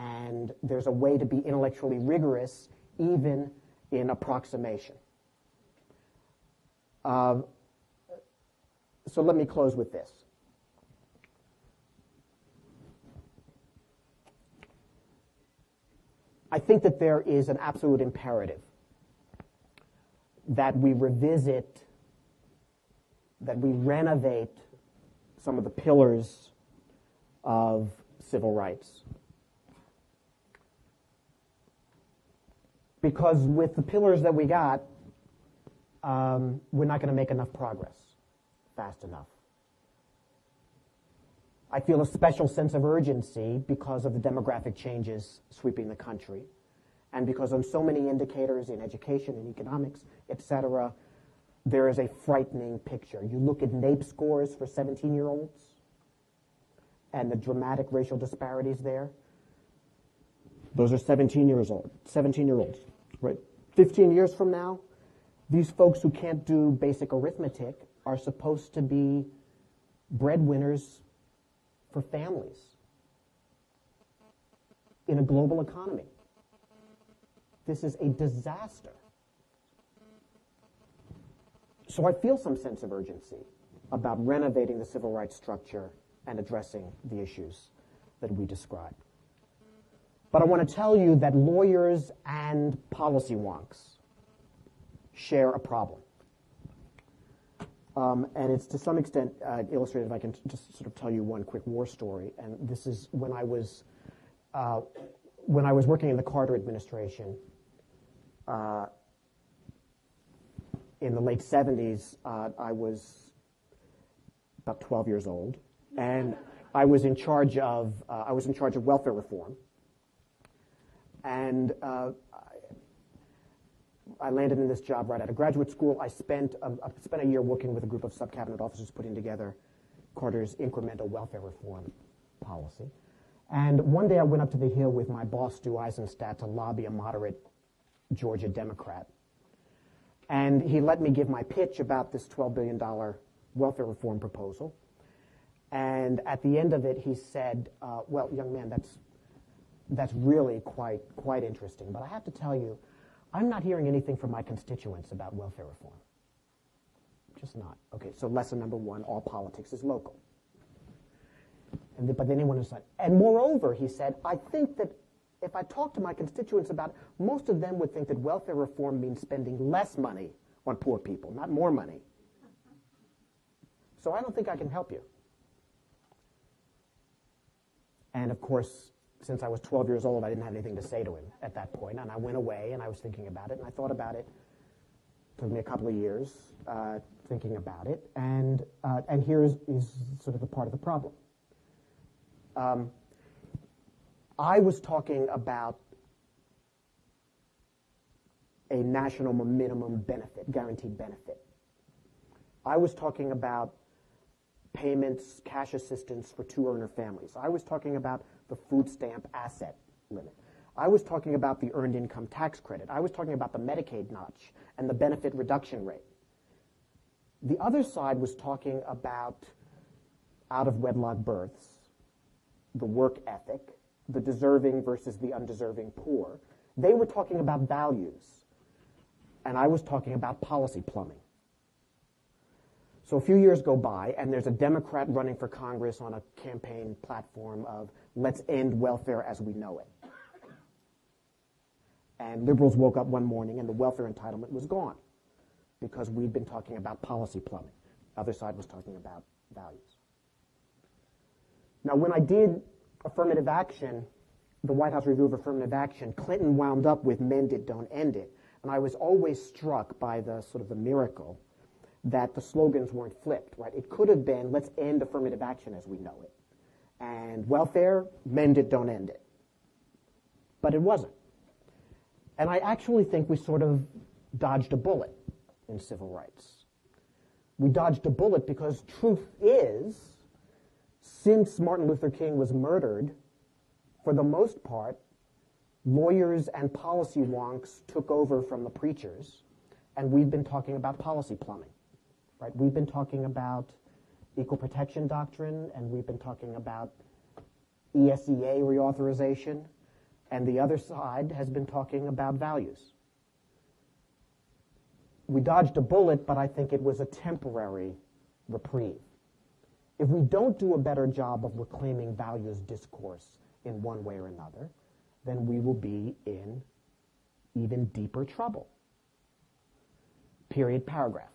and there's a way to be intellectually rigorous even in approximation. Uh, so let me close with this. I think that there is an absolute imperative that we revisit, that we renovate some of the pillars of civil rights. Because with the pillars that we got, um, we're not going to make enough progress fast enough. I feel a special sense of urgency because of the demographic changes sweeping the country, and because on so many indicators in education and economics, et cetera, there is a frightening picture. You look at NAEP scores for 17 year olds and the dramatic racial disparities there. Those are 17 years old, 17 year olds, right? 15 years from now, these folks who can't do basic arithmetic are supposed to be breadwinners for families in a global economy. This is a disaster. So I feel some sense of urgency about renovating the civil rights structure and addressing the issues that we described. But I want to tell you that lawyers and policy wonks share a problem. Um, and it's to some extent uh, illustrated if I can just sort of tell you one quick war story. And this is when I was uh, when I was working in the Carter administration uh, in the late 70s. Uh, I was about 12 years old, and I was in charge of uh, I was in charge of welfare reform. And uh, I landed in this job right out of graduate school. I spent a, I spent a year working with a group of sub-cabinet officers putting together Carter's incremental welfare reform policy. And one day I went up to the Hill with my boss, Stu Eizenstat, to lobby a moderate Georgia Democrat. And he let me give my pitch about this $12 billion welfare reform proposal. And at the end of it, he said, uh, well, young man, that's that's really quite, quite interesting. But I have to tell you, I'm not hearing anything from my constituents about welfare reform. Just not. Okay, so lesson number one, all politics is local. And the, but then he went on and moreover, he said, I think that if I talk to my constituents about it, most of them would think that welfare reform means spending less money on poor people, not more money. So I don't think I can help you. And of course, since I was 12 years old, I didn't have anything to say to him at that point, and I went away and I was thinking about it, and I thought about it. it took me a couple of years uh, thinking about it, and uh, and here is, is sort of the part of the problem. Um, I was talking about a national minimum benefit, guaranteed benefit. I was talking about payments, cash assistance for two earner families. I was talking about the food stamp asset limit. I was talking about the earned income tax credit. I was talking about the Medicaid notch and the benefit reduction rate. The other side was talking about out of wedlock births, the work ethic, the deserving versus the undeserving poor. They were talking about values, and I was talking about policy plumbing. So a few years go by, and there's a Democrat running for Congress on a campaign platform of let's end welfare as we know it. And liberals woke up one morning and the welfare entitlement was gone because we'd been talking about policy plumbing. The other side was talking about values. Now, when I did affirmative action, the White House review of affirmative action, Clinton wound up with mend it, don't end it. And I was always struck by the sort of the miracle that the slogans weren't flipped, right? It could have been, let's end affirmative action as we know it. And welfare, mend it, don't end it. But it wasn't. And I actually think we sort of dodged a bullet in civil rights. We dodged a bullet because truth is, since Martin Luther King was murdered, for the most part, lawyers and policy wonks took over from the preachers, and we've been talking about policy plumbing right? We've been talking about equal protection doctrine, and we've been talking about ESEA reauthorization, and the other side has been talking about values. We dodged a bullet, but I think it was a temporary reprieve. If we don't do a better job of reclaiming values discourse in one way or another, then we will be in even deeper trouble. Period, paragraph.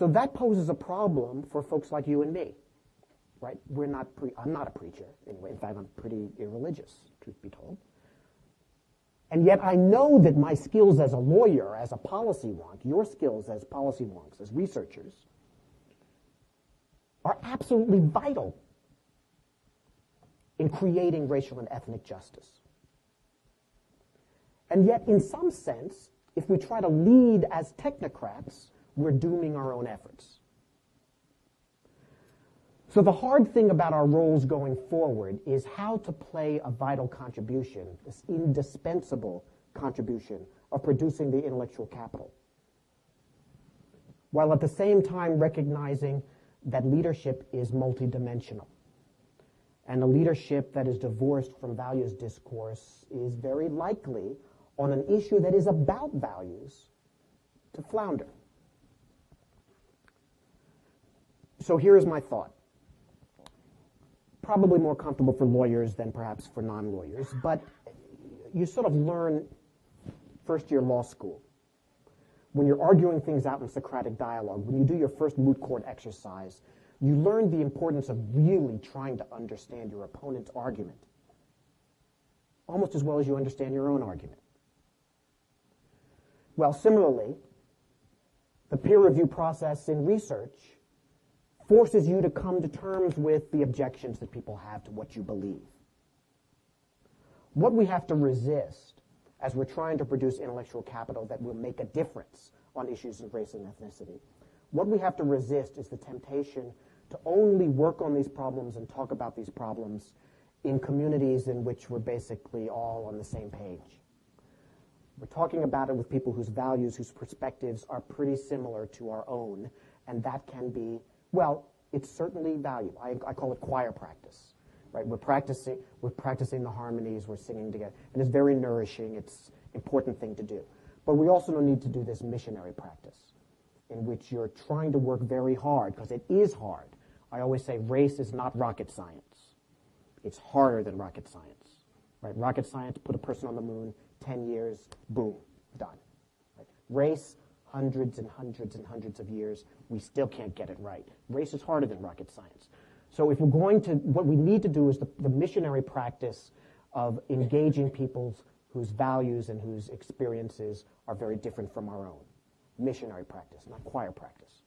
So that poses a problem for folks like you and me, right? We're not pre- I'm not a preacher anyway. In fact, I'm pretty irreligious, truth be told. And yet I know that my skills as a lawyer, as a policy wonk, your skills as policy wonks, as researchers, are absolutely vital in creating racial and ethnic justice. And yet, in some sense, if we try to lead as technocrats, we're dooming our own efforts. So the hard thing about our roles going forward is how to play a vital contribution, this indispensable contribution of producing the intellectual capital, while at the same time recognizing that leadership is multidimensional. And a leadership that is divorced from values discourse is very likely on an issue that is about values to flounder. So here is my thought. Probably more comfortable for lawyers than perhaps for non lawyers, but you sort of learn first year law school. When you're arguing things out in Socratic dialogue, when you do your first moot court exercise, you learn the importance of really trying to understand your opponent's argument almost as well as you understand your own argument. Well, similarly, the peer review process in research forces you to come to terms with the objections that people have to what you believe. What we have to resist as we're trying to produce intellectual capital that will make a difference on issues of race and ethnicity, what we have to resist is the temptation to only work on these problems and talk about these problems in communities in which we're basically all on the same page. We're talking about it with people whose values, whose perspectives are pretty similar to our own, and that can be well, it's certainly valuable. I, I call it choir practice. Right? We're practicing, we're practicing the harmonies, we're singing together. And it's very nourishing. It's an important thing to do. But we also need to do this missionary practice in which you're trying to work very hard because it is hard. I always say race is not rocket science. It's harder than rocket science. Right? Rocket science, put a person on the moon, 10 years, boom, done. Right? Race, hundreds and hundreds and hundreds of years, we still can't get it right. Race is harder than rocket science. So if we're going to, what we need to do is the, the missionary practice of engaging people whose values and whose experiences are very different from our own. Missionary practice, not choir practice.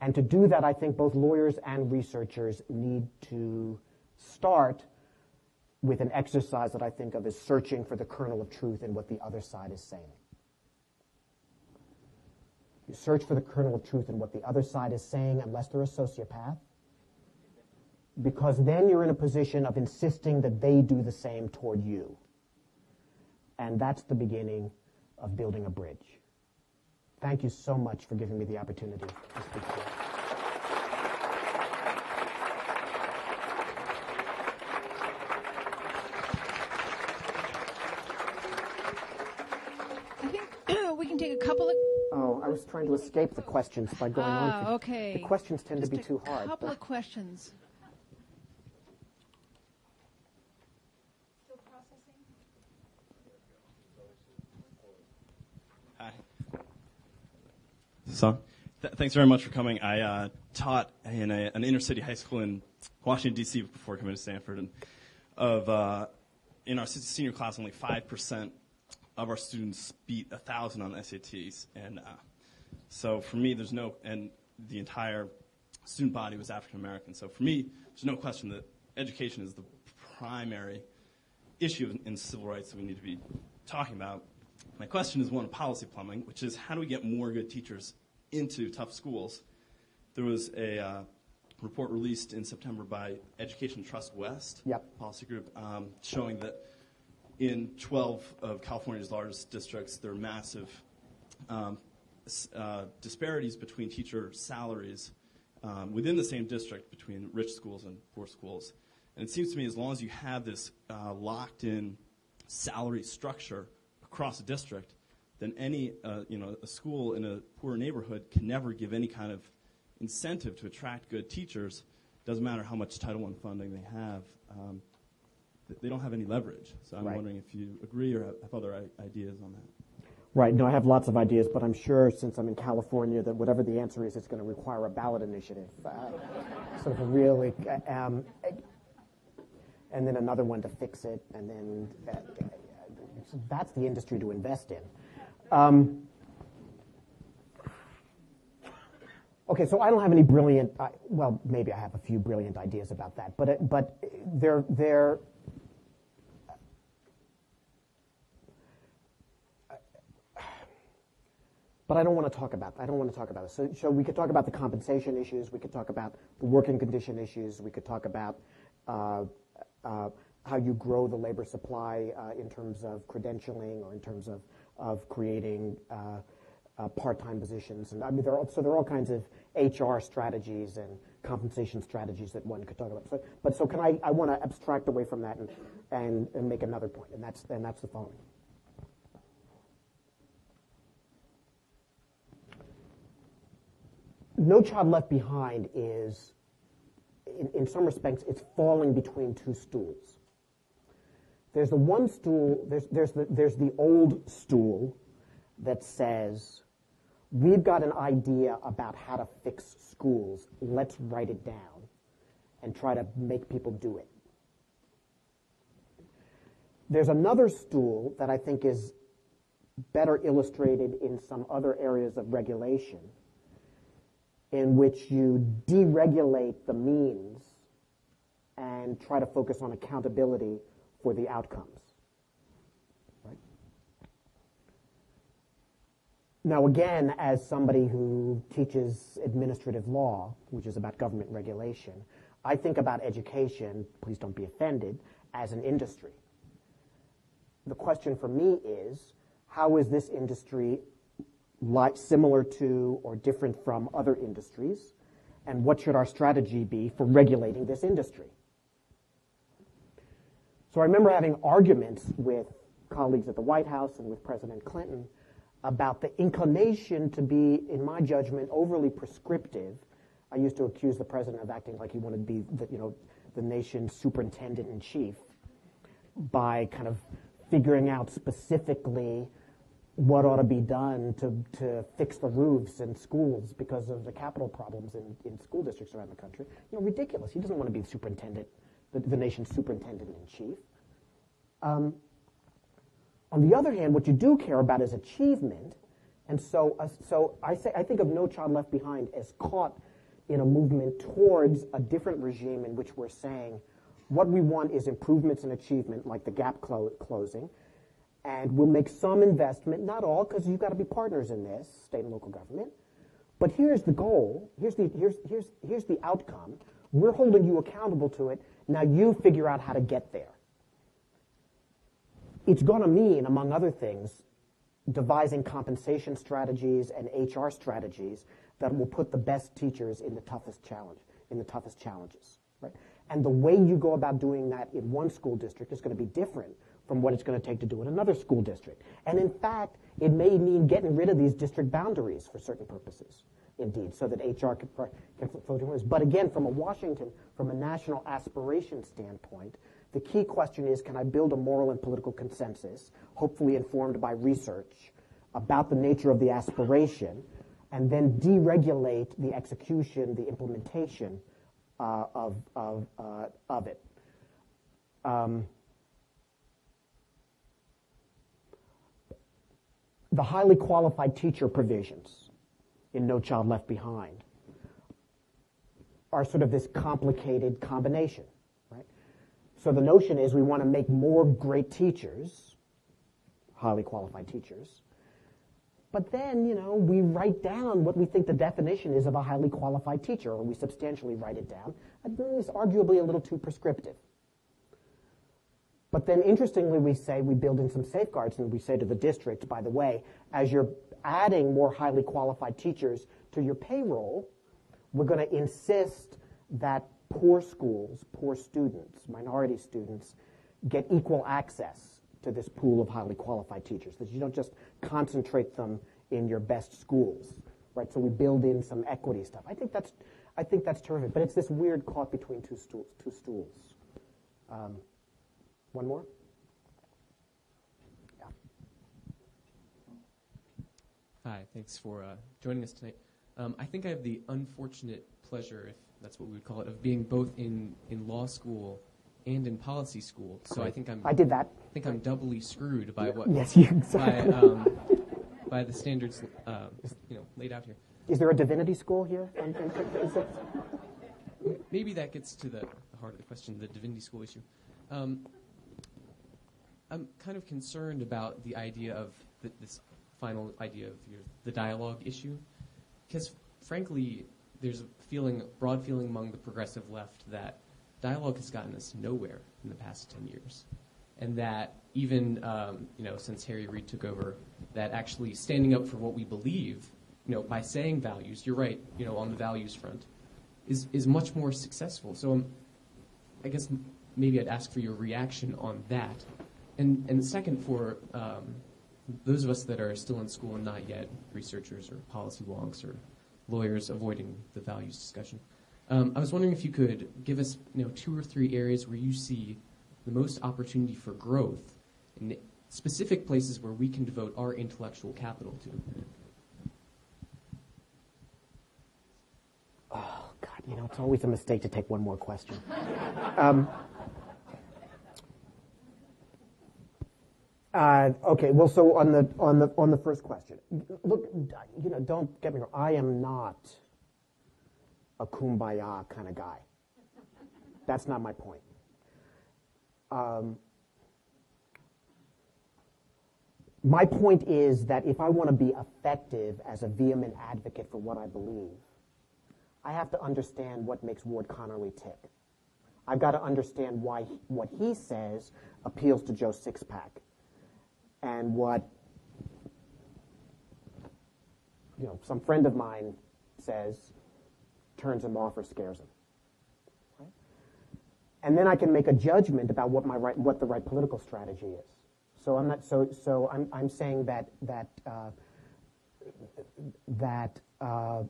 And to do that, I think both lawyers and researchers need to start with an exercise that I think of as searching for the kernel of truth in what the other side is saying. You search for the kernel of truth in what the other side is saying, unless they're a sociopath. because then you're in a position of insisting that they do the same toward you. And that's the beginning of building a bridge. Thank you so much for giving me the opportunity to speak to you. I think we can take a couple of. Oh, I was trying to escape the questions by going on. Ah, for- okay. The questions tend Just to be a too hard. couple but- of questions. Hi. So, th- thanks very much for coming. I uh, taught in a, an inner city high school in Washington D.C. before coming to Stanford, and of uh, in our senior class, only five percent of our students beat a thousand on the SATs, and uh, so for me, there's no, and the entire student body was African American. So for me, there's no question that education is the primary issue in, in civil rights that we need to be talking about. My question is one of policy plumbing, which is how do we get more good teachers into tough schools? There was a uh, report released in September by Education Trust West Yep. policy group um, showing that in 12 of California's largest districts, there are massive um, uh, disparities between teacher salaries um, within the same district between rich schools and poor schools. And it seems to me as long as you have this uh, locked in salary structure across a district, then any uh, you know a school in a poor neighborhood can never give any kind of incentive to attract good teachers. Doesn't matter how much Title I funding they have. Um, they don't have any leverage. So I'm Right. wondering if you agree or have have other I- ideas on that. Right. No, I have lots of ideas, but I'm sure since I'm in California that whatever the answer is, it's going to require a ballot initiative. Uh, sort of really, uh, um, and then another one to fix it, and then uh, uh, that's the industry to invest in. Um, okay, so I don't have any brilliant. Uh, well, maybe I have a few brilliant ideas about that, but it, but they're they're But I don't want to talk about. I don't want to talk about it. So, so we could talk about the compensation issues. We could talk about the working condition issues. We could talk about uh, uh, how you grow the labor supply uh, in terms of credentialing or in terms of of creating uh, uh, part-time positions. And I mean, there are so there are all kinds of HR strategies and compensation strategies that one could talk about. So, but so can I? I want to abstract away from that and and, and make another point, and that's and that's the following. No Child Left Behind is, in, in some respects, it's falling between two stools. There's the one stool, there's, there's, the, there's the old stool that says, we've got an idea about how to fix schools, let's write it down and try to make people do it. There's another stool that I think is better illustrated in some other areas of regulation in which you deregulate the means and try to focus on accountability for the outcomes. Right? Now, again, as somebody who teaches administrative law, which is about government regulation, I think about education, please don't be offended, as an industry. The question for me is how is this industry like, similar to or different from other industries? And what should our strategy be for regulating this industry? So I remember having arguments with colleagues at the White House and with President Clinton about the inclination to be, in my judgment, overly prescriptive. I used to accuse the president of acting like he wanted to be, the, you know, the nation's superintendent in chief by kind of figuring out specifically what ought to be done to, to fix the roofs in schools because of the capital problems in, in school districts around the country. You know, ridiculous. He doesn't want to be the superintendent, the, the nation's superintendent in chief. Um, on the other hand, what you do care about is achievement, and so uh, so I say I think of No Child Left Behind as caught in a movement towards a different regime in which we're saying what we want is improvements in achievement, like the gap clo- closing, and we'll make some investment, not all, because you've got to be partners in this, state and local government. But here's the goal. Here's the here's here's here's the outcome. We're holding you accountable to it. Now you figure out how to get there. It's going to mean, among other things, devising compensation strategies and HR strategies that will put the best teachers in the toughest challenge, in the toughest challenges, right? And the way you go about doing that in one school district is going to be different from what it's going to take to do in another school district. And in fact, it may mean getting rid of these district boundaries for certain purposes, indeed, so that HR can, can flow different But again, from a Washington, from a national aspiration standpoint, the key question is, can I build a moral and political consensus, hopefully informed by research, about the nature of the aspiration, and then deregulate the execution, the implementation uh, of, of, uh, of it. Um, the highly qualified teacher provisions in No Child Left Behind are sort of this complicated combination. Right? So the notion is we want to make more great teachers, highly qualified teachers. But then, you know, we write down what we think the definition is of a highly qualified teacher, or we substantially write it down. It's arguably a little too prescriptive. But then, interestingly, we say we build in some safeguards, and we say to the district, by the way, as you're adding more highly qualified teachers to your payroll, we're going to insist that poor schools, poor students, minority students get equal access to this pool of highly qualified teachers, that you don't just concentrate them in your best schools, right? So we build in some equity stuff. I think that's, I think that's terrific, but it's this weird caught between two stools. Two stools. Um, one more? Yeah. Hi, thanks for uh, joining us tonight. Um, I think I have the unfortunate pleasure, if that's what we would call it, of being both in, in law school and in policy school. So I think I'm. I did that. I think I'm doubly screwed by what. (laughs) Yes, you exactly. By, um, by the standards, uh, you know, laid out here. Is there a divinity school here? (laughs) Maybe that gets to the heart of the question, the divinity school issue. Um, I'm kind of concerned about the idea of the, this final idea of your, the dialogue issue, because frankly, there's a feeling, broad feeling among the progressive left that dialogue has gotten us nowhere in the past 10 years. And that even, um, you know, since Harry Reid took over, that actually standing up for what we believe, you know, by saying values, you're right, you know, on the values front, is, is much more successful. So um, I guess maybe I'd ask for your reaction on that. And, and second, for um, those of us that are still in school and not yet researchers or policy wonks or lawyers avoiding the values discussion. Um, I was wondering if you could give us, you know, two or three areas where you see the most opportunity for growth, in specific places where we can devote our intellectual capital to. Oh God, you know, it's always a mistake to take one more question. (laughs) um, Uh, okay, well, so on the on the on the first question, look, you know, don't get me wrong. I am not a kumbaya kind of guy. That's not my point. Um, my point is that if I want to be effective as a vehement advocate for what I believe, I have to understand what makes Ward Connerly tick. I've got to understand why what he says appeals to Joe Sixpack and what you know some friend of mine says turns him off or scares him. Right? And then I can make a judgment about what my right, what the right political strategy is. So I'm not so so I'm I'm saying that that uh, that uh,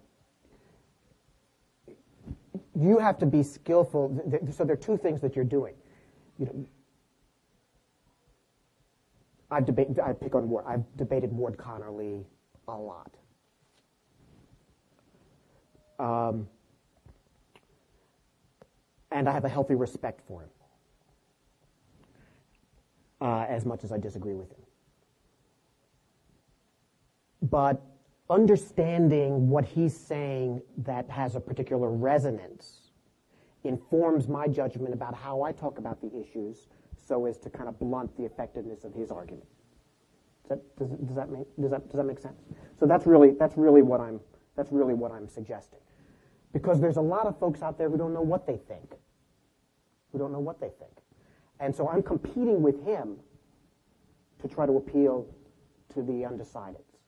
you have to be skillful. So there are two things that you're doing. You know, I've debated, I pick on Ward, I've debated Ward Connerly a lot. Um, and I have a healthy respect for him, uh, as much as I disagree with him. But understanding what he's saying that has a particular resonance informs my judgment about how I talk about the issues so as to kind of blunt the effectiveness of his argument. Does that, does, does, that make, does, that, does that make sense? So that's really, that's really what I'm, that's really what I'm suggesting. because there's a lot of folks out there who don't know what they think, who don't know what they think. And so I'm competing with him to try to appeal to the undecideds,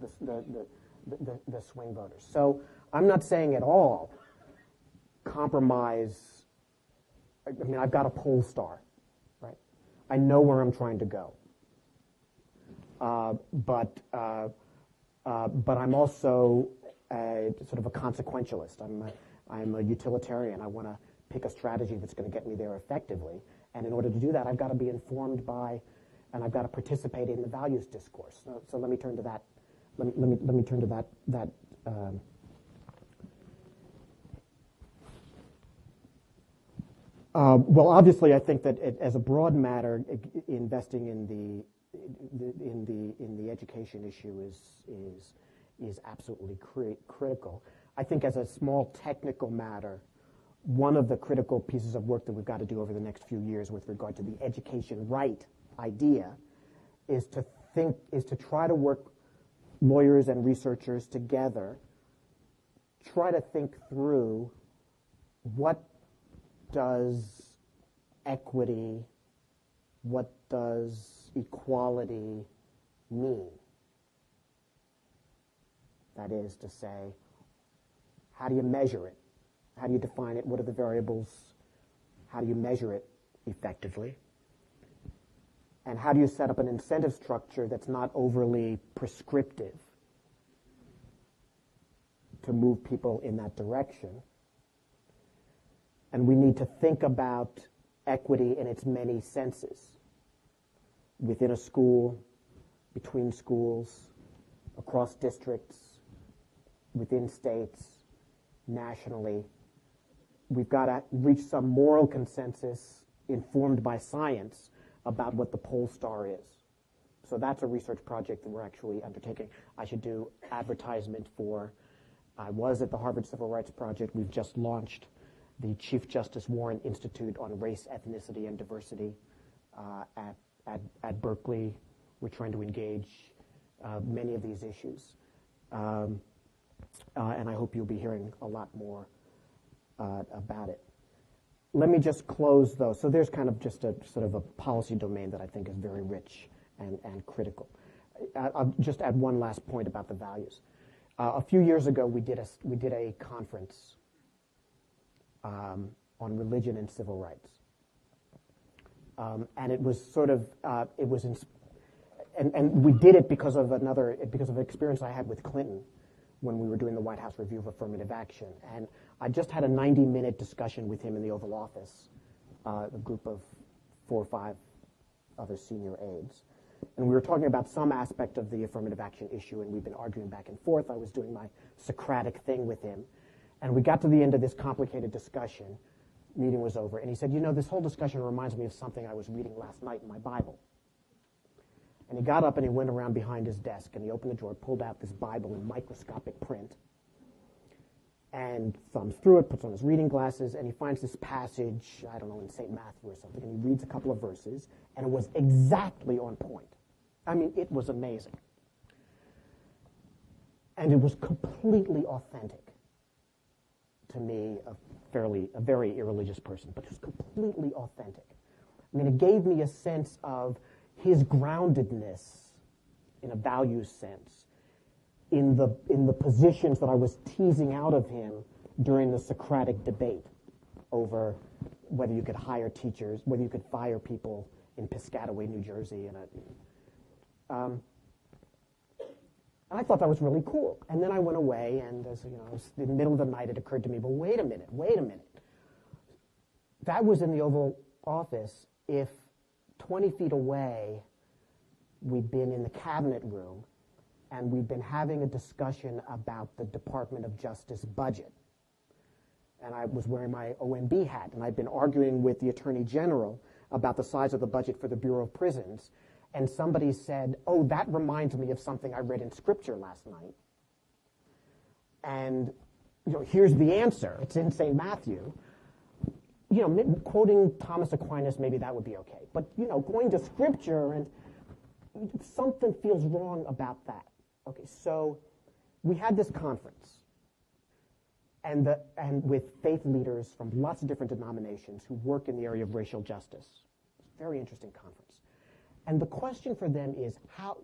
the, the, the, the, the swing voters. So I'm not saying at all compromise. I mean, I've got a pole star? I know where I'm trying to go. Uh, but uh, uh, but I'm also a, sort of a consequentialist. I'm a, I'm a utilitarian. I want to pick a strategy that's going to get me there effectively. And in order to do that, I've got to be informed by, and I've got to participate in the values discourse. So, so let me turn to that. Let me, let me, let me turn to that that. Um, Uh, well, obviously, I think that as a broad matter, investing in the in the in the education issue is is is absolutely cri- critical. I think as a small technical matter, one of the critical pieces of work that we've got to do over the next few years with regard to the education right idea is to think is to try to work lawyers and researchers together try to think through what does equity what does equality mean? That is to say, how do you measure it? How do you define it? What are the variables? How do you measure it effectively? And how do you set up an incentive structure that's not overly prescriptive to move people in that direction? And we need to think about equity in its many senses within a school, between schools, across districts, within states, nationally. We've got to reach some moral consensus informed by science about what the pole star is. So that's a research project that we're actually undertaking. I should do advertisement for. I was at the Harvard Civil Rights Project. We've just launched the Chief Justice Warren Institute on Race, Ethnicity, and Diversity uh, at at, at Berkeley. We're trying to engage uh, many of these issues. Um, uh, and I hope you'll be hearing a lot more uh, about it. Let me just close though. So there's kind of just a sort of a policy domain that I think is very rich and, and critical. I, will just add one last point about the values. Uh, a few years ago, we did a, we did a conference um, on religion and civil rights. Um, and it was sort of, uh, it was, and, and we did it because of another, because of an experience I had with Clinton when we were doing the White House review of affirmative action. And I just had a 90 minute discussion with him in the Oval Office, uh, a group of four or five other senior aides. And we were talking about some aspect of the affirmative action issue, and we've been arguing back and forth. I was doing my Socratic thing with him. And we got to the end of this complicated discussion, meeting was over, and he said, You know, this whole discussion reminds me of something I was reading last night in my Bible. And he got up and he went around behind his desk and he opened the drawer, pulled out this Bible in microscopic print, and thumbs through it, puts on his reading glasses, and he finds this passage, I don't know, in St. Matthew or something, and he reads a couple of verses, and it was exactly on point. I mean, it was amazing. And it was completely authentic to me of fairly, a very irreligious person, but who's completely authentic. I mean, it gave me a sense of his groundedness in a value sense in the, in the positions that I was teasing out of him during the Socratic debate over whether you could hire teachers, whether you could fire people in Piscataway, New Jersey. And, a, um, and I thought that was really cool. And then I went away, and as you know, in the middle of the night, it occurred to me, well, wait a minute, wait a minute. That was in the Oval Office. If 20 feet away, we'd been in the cabinet room, and we'd been having a discussion about the Department of Justice budget. And I was wearing my OMB hat, and I'd been arguing with the Attorney General about the size of the budget for the Bureau of Prisons and somebody said, Oh, that reminds me of something I read in Scripture last night. And you know, here's the answer. It's in St. Matthew. You know, quoting Thomas Aquinas, maybe that would be okay. But, you know, going to Scripture and something feels wrong about that. Okay, so we had this conference. and, the, and with faith leaders from lots of different denominations who work in the area of racial justice. Very interesting conference. And the question for them is how,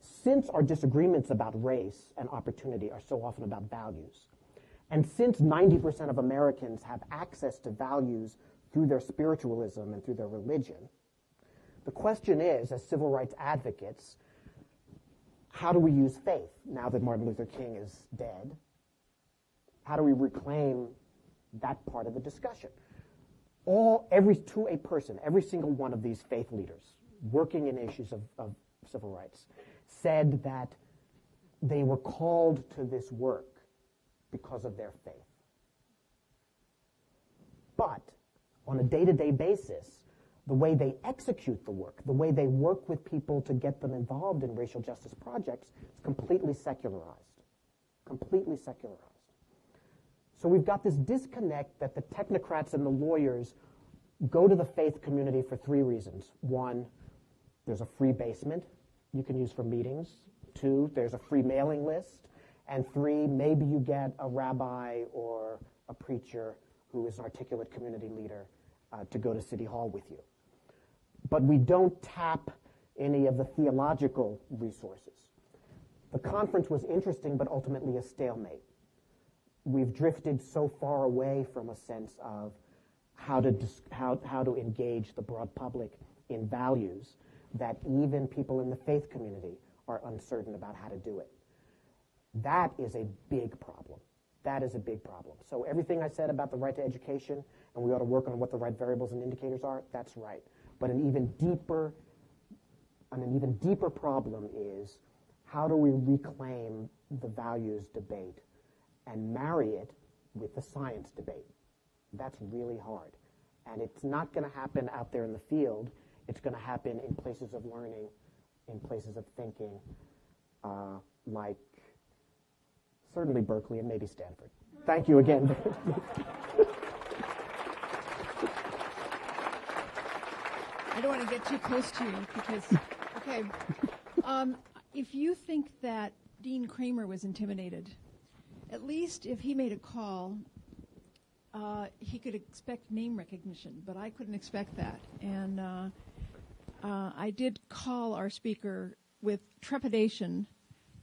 since our disagreements about race and opportunity are so often about values, and since 90% of Americans have access to values through their spiritualism and through their religion, the question is, as civil rights advocates, how do we use faith now that Martin Luther King is dead? How do we reclaim that part of the discussion? All, every, to a person, every single one of these faith leaders working in issues of, of civil rights said that they were called to this work because of their faith. But on a day to day basis, the way they execute the work, the way they work with people to get them involved in racial justice projects is completely secularized. Completely secularized. So we've got this disconnect that the technocrats and the lawyers go to the faith community for three reasons. One, there's a free basement you can use for meetings. Two, there's a free mailing list. And three, maybe you get a rabbi or a preacher who is an articulate community leader uh, to go to City Hall with you. But we don't tap any of the theological resources. The conference was interesting, but ultimately a stalemate. We've drifted so far away from a sense of how to, dis- how, how to engage the broad public in values that even people in the faith community are uncertain about how to do it. That is a big problem. That is a big problem. So everything I said about the right to education, and we ought to work on what the right variables and indicators are, that's right. But an even deeper, an even deeper problem is how do we reclaim the values debate and marry it with the science debate? That's really hard. And it's not going to happen out there in the field. It's going to happen in places of learning, in places of thinking, uh, like certainly Berkeley and maybe Stanford. Thank you again. I don't want to get too close to you because, okay. Um, if you think that Dean Kramer was intimidated, at least if he made a call, uh, he could expect name recognition, but I couldn't expect that. And uh, uh, I did call our speaker with trepidation,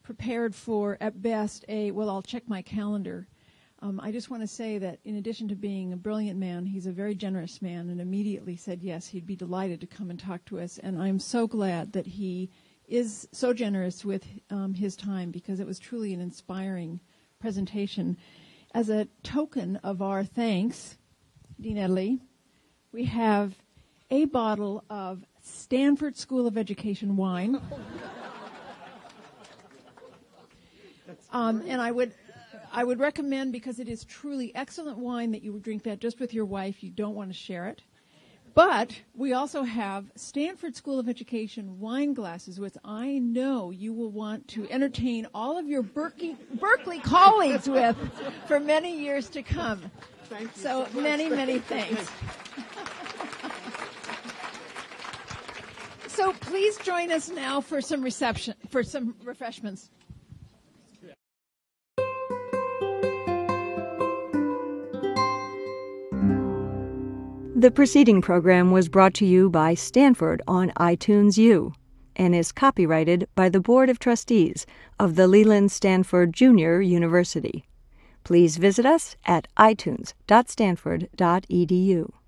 prepared for, at best, a, well, I'll check my calendar. Um, I just want to say that in addition to being a brilliant man, he's a very generous man and immediately said yes, he'd be delighted to come and talk to us. And I'm so glad that he is so generous with um, his time because it was truly an inspiring presentation. As a token of our thanks, Dean Edley, we have a bottle of Stanford School of Education wine. Um, and I would, I would recommend because it is truly excellent wine that you would drink that just with your wife. You don't want to share it. But we also have Stanford School of Education wine glasses, which I know you will want to entertain all of your Berkeley, Berkeley colleagues with for many years to come. so, so many, many thanks. (laughs) so please join us now for some reception, for some refreshments. The preceding program was brought to you by Stanford on iTunes U and is copyrighted by the Board of Trustees of the Leland Stanford Junior University. Please visit us at itunes.stanford.edu.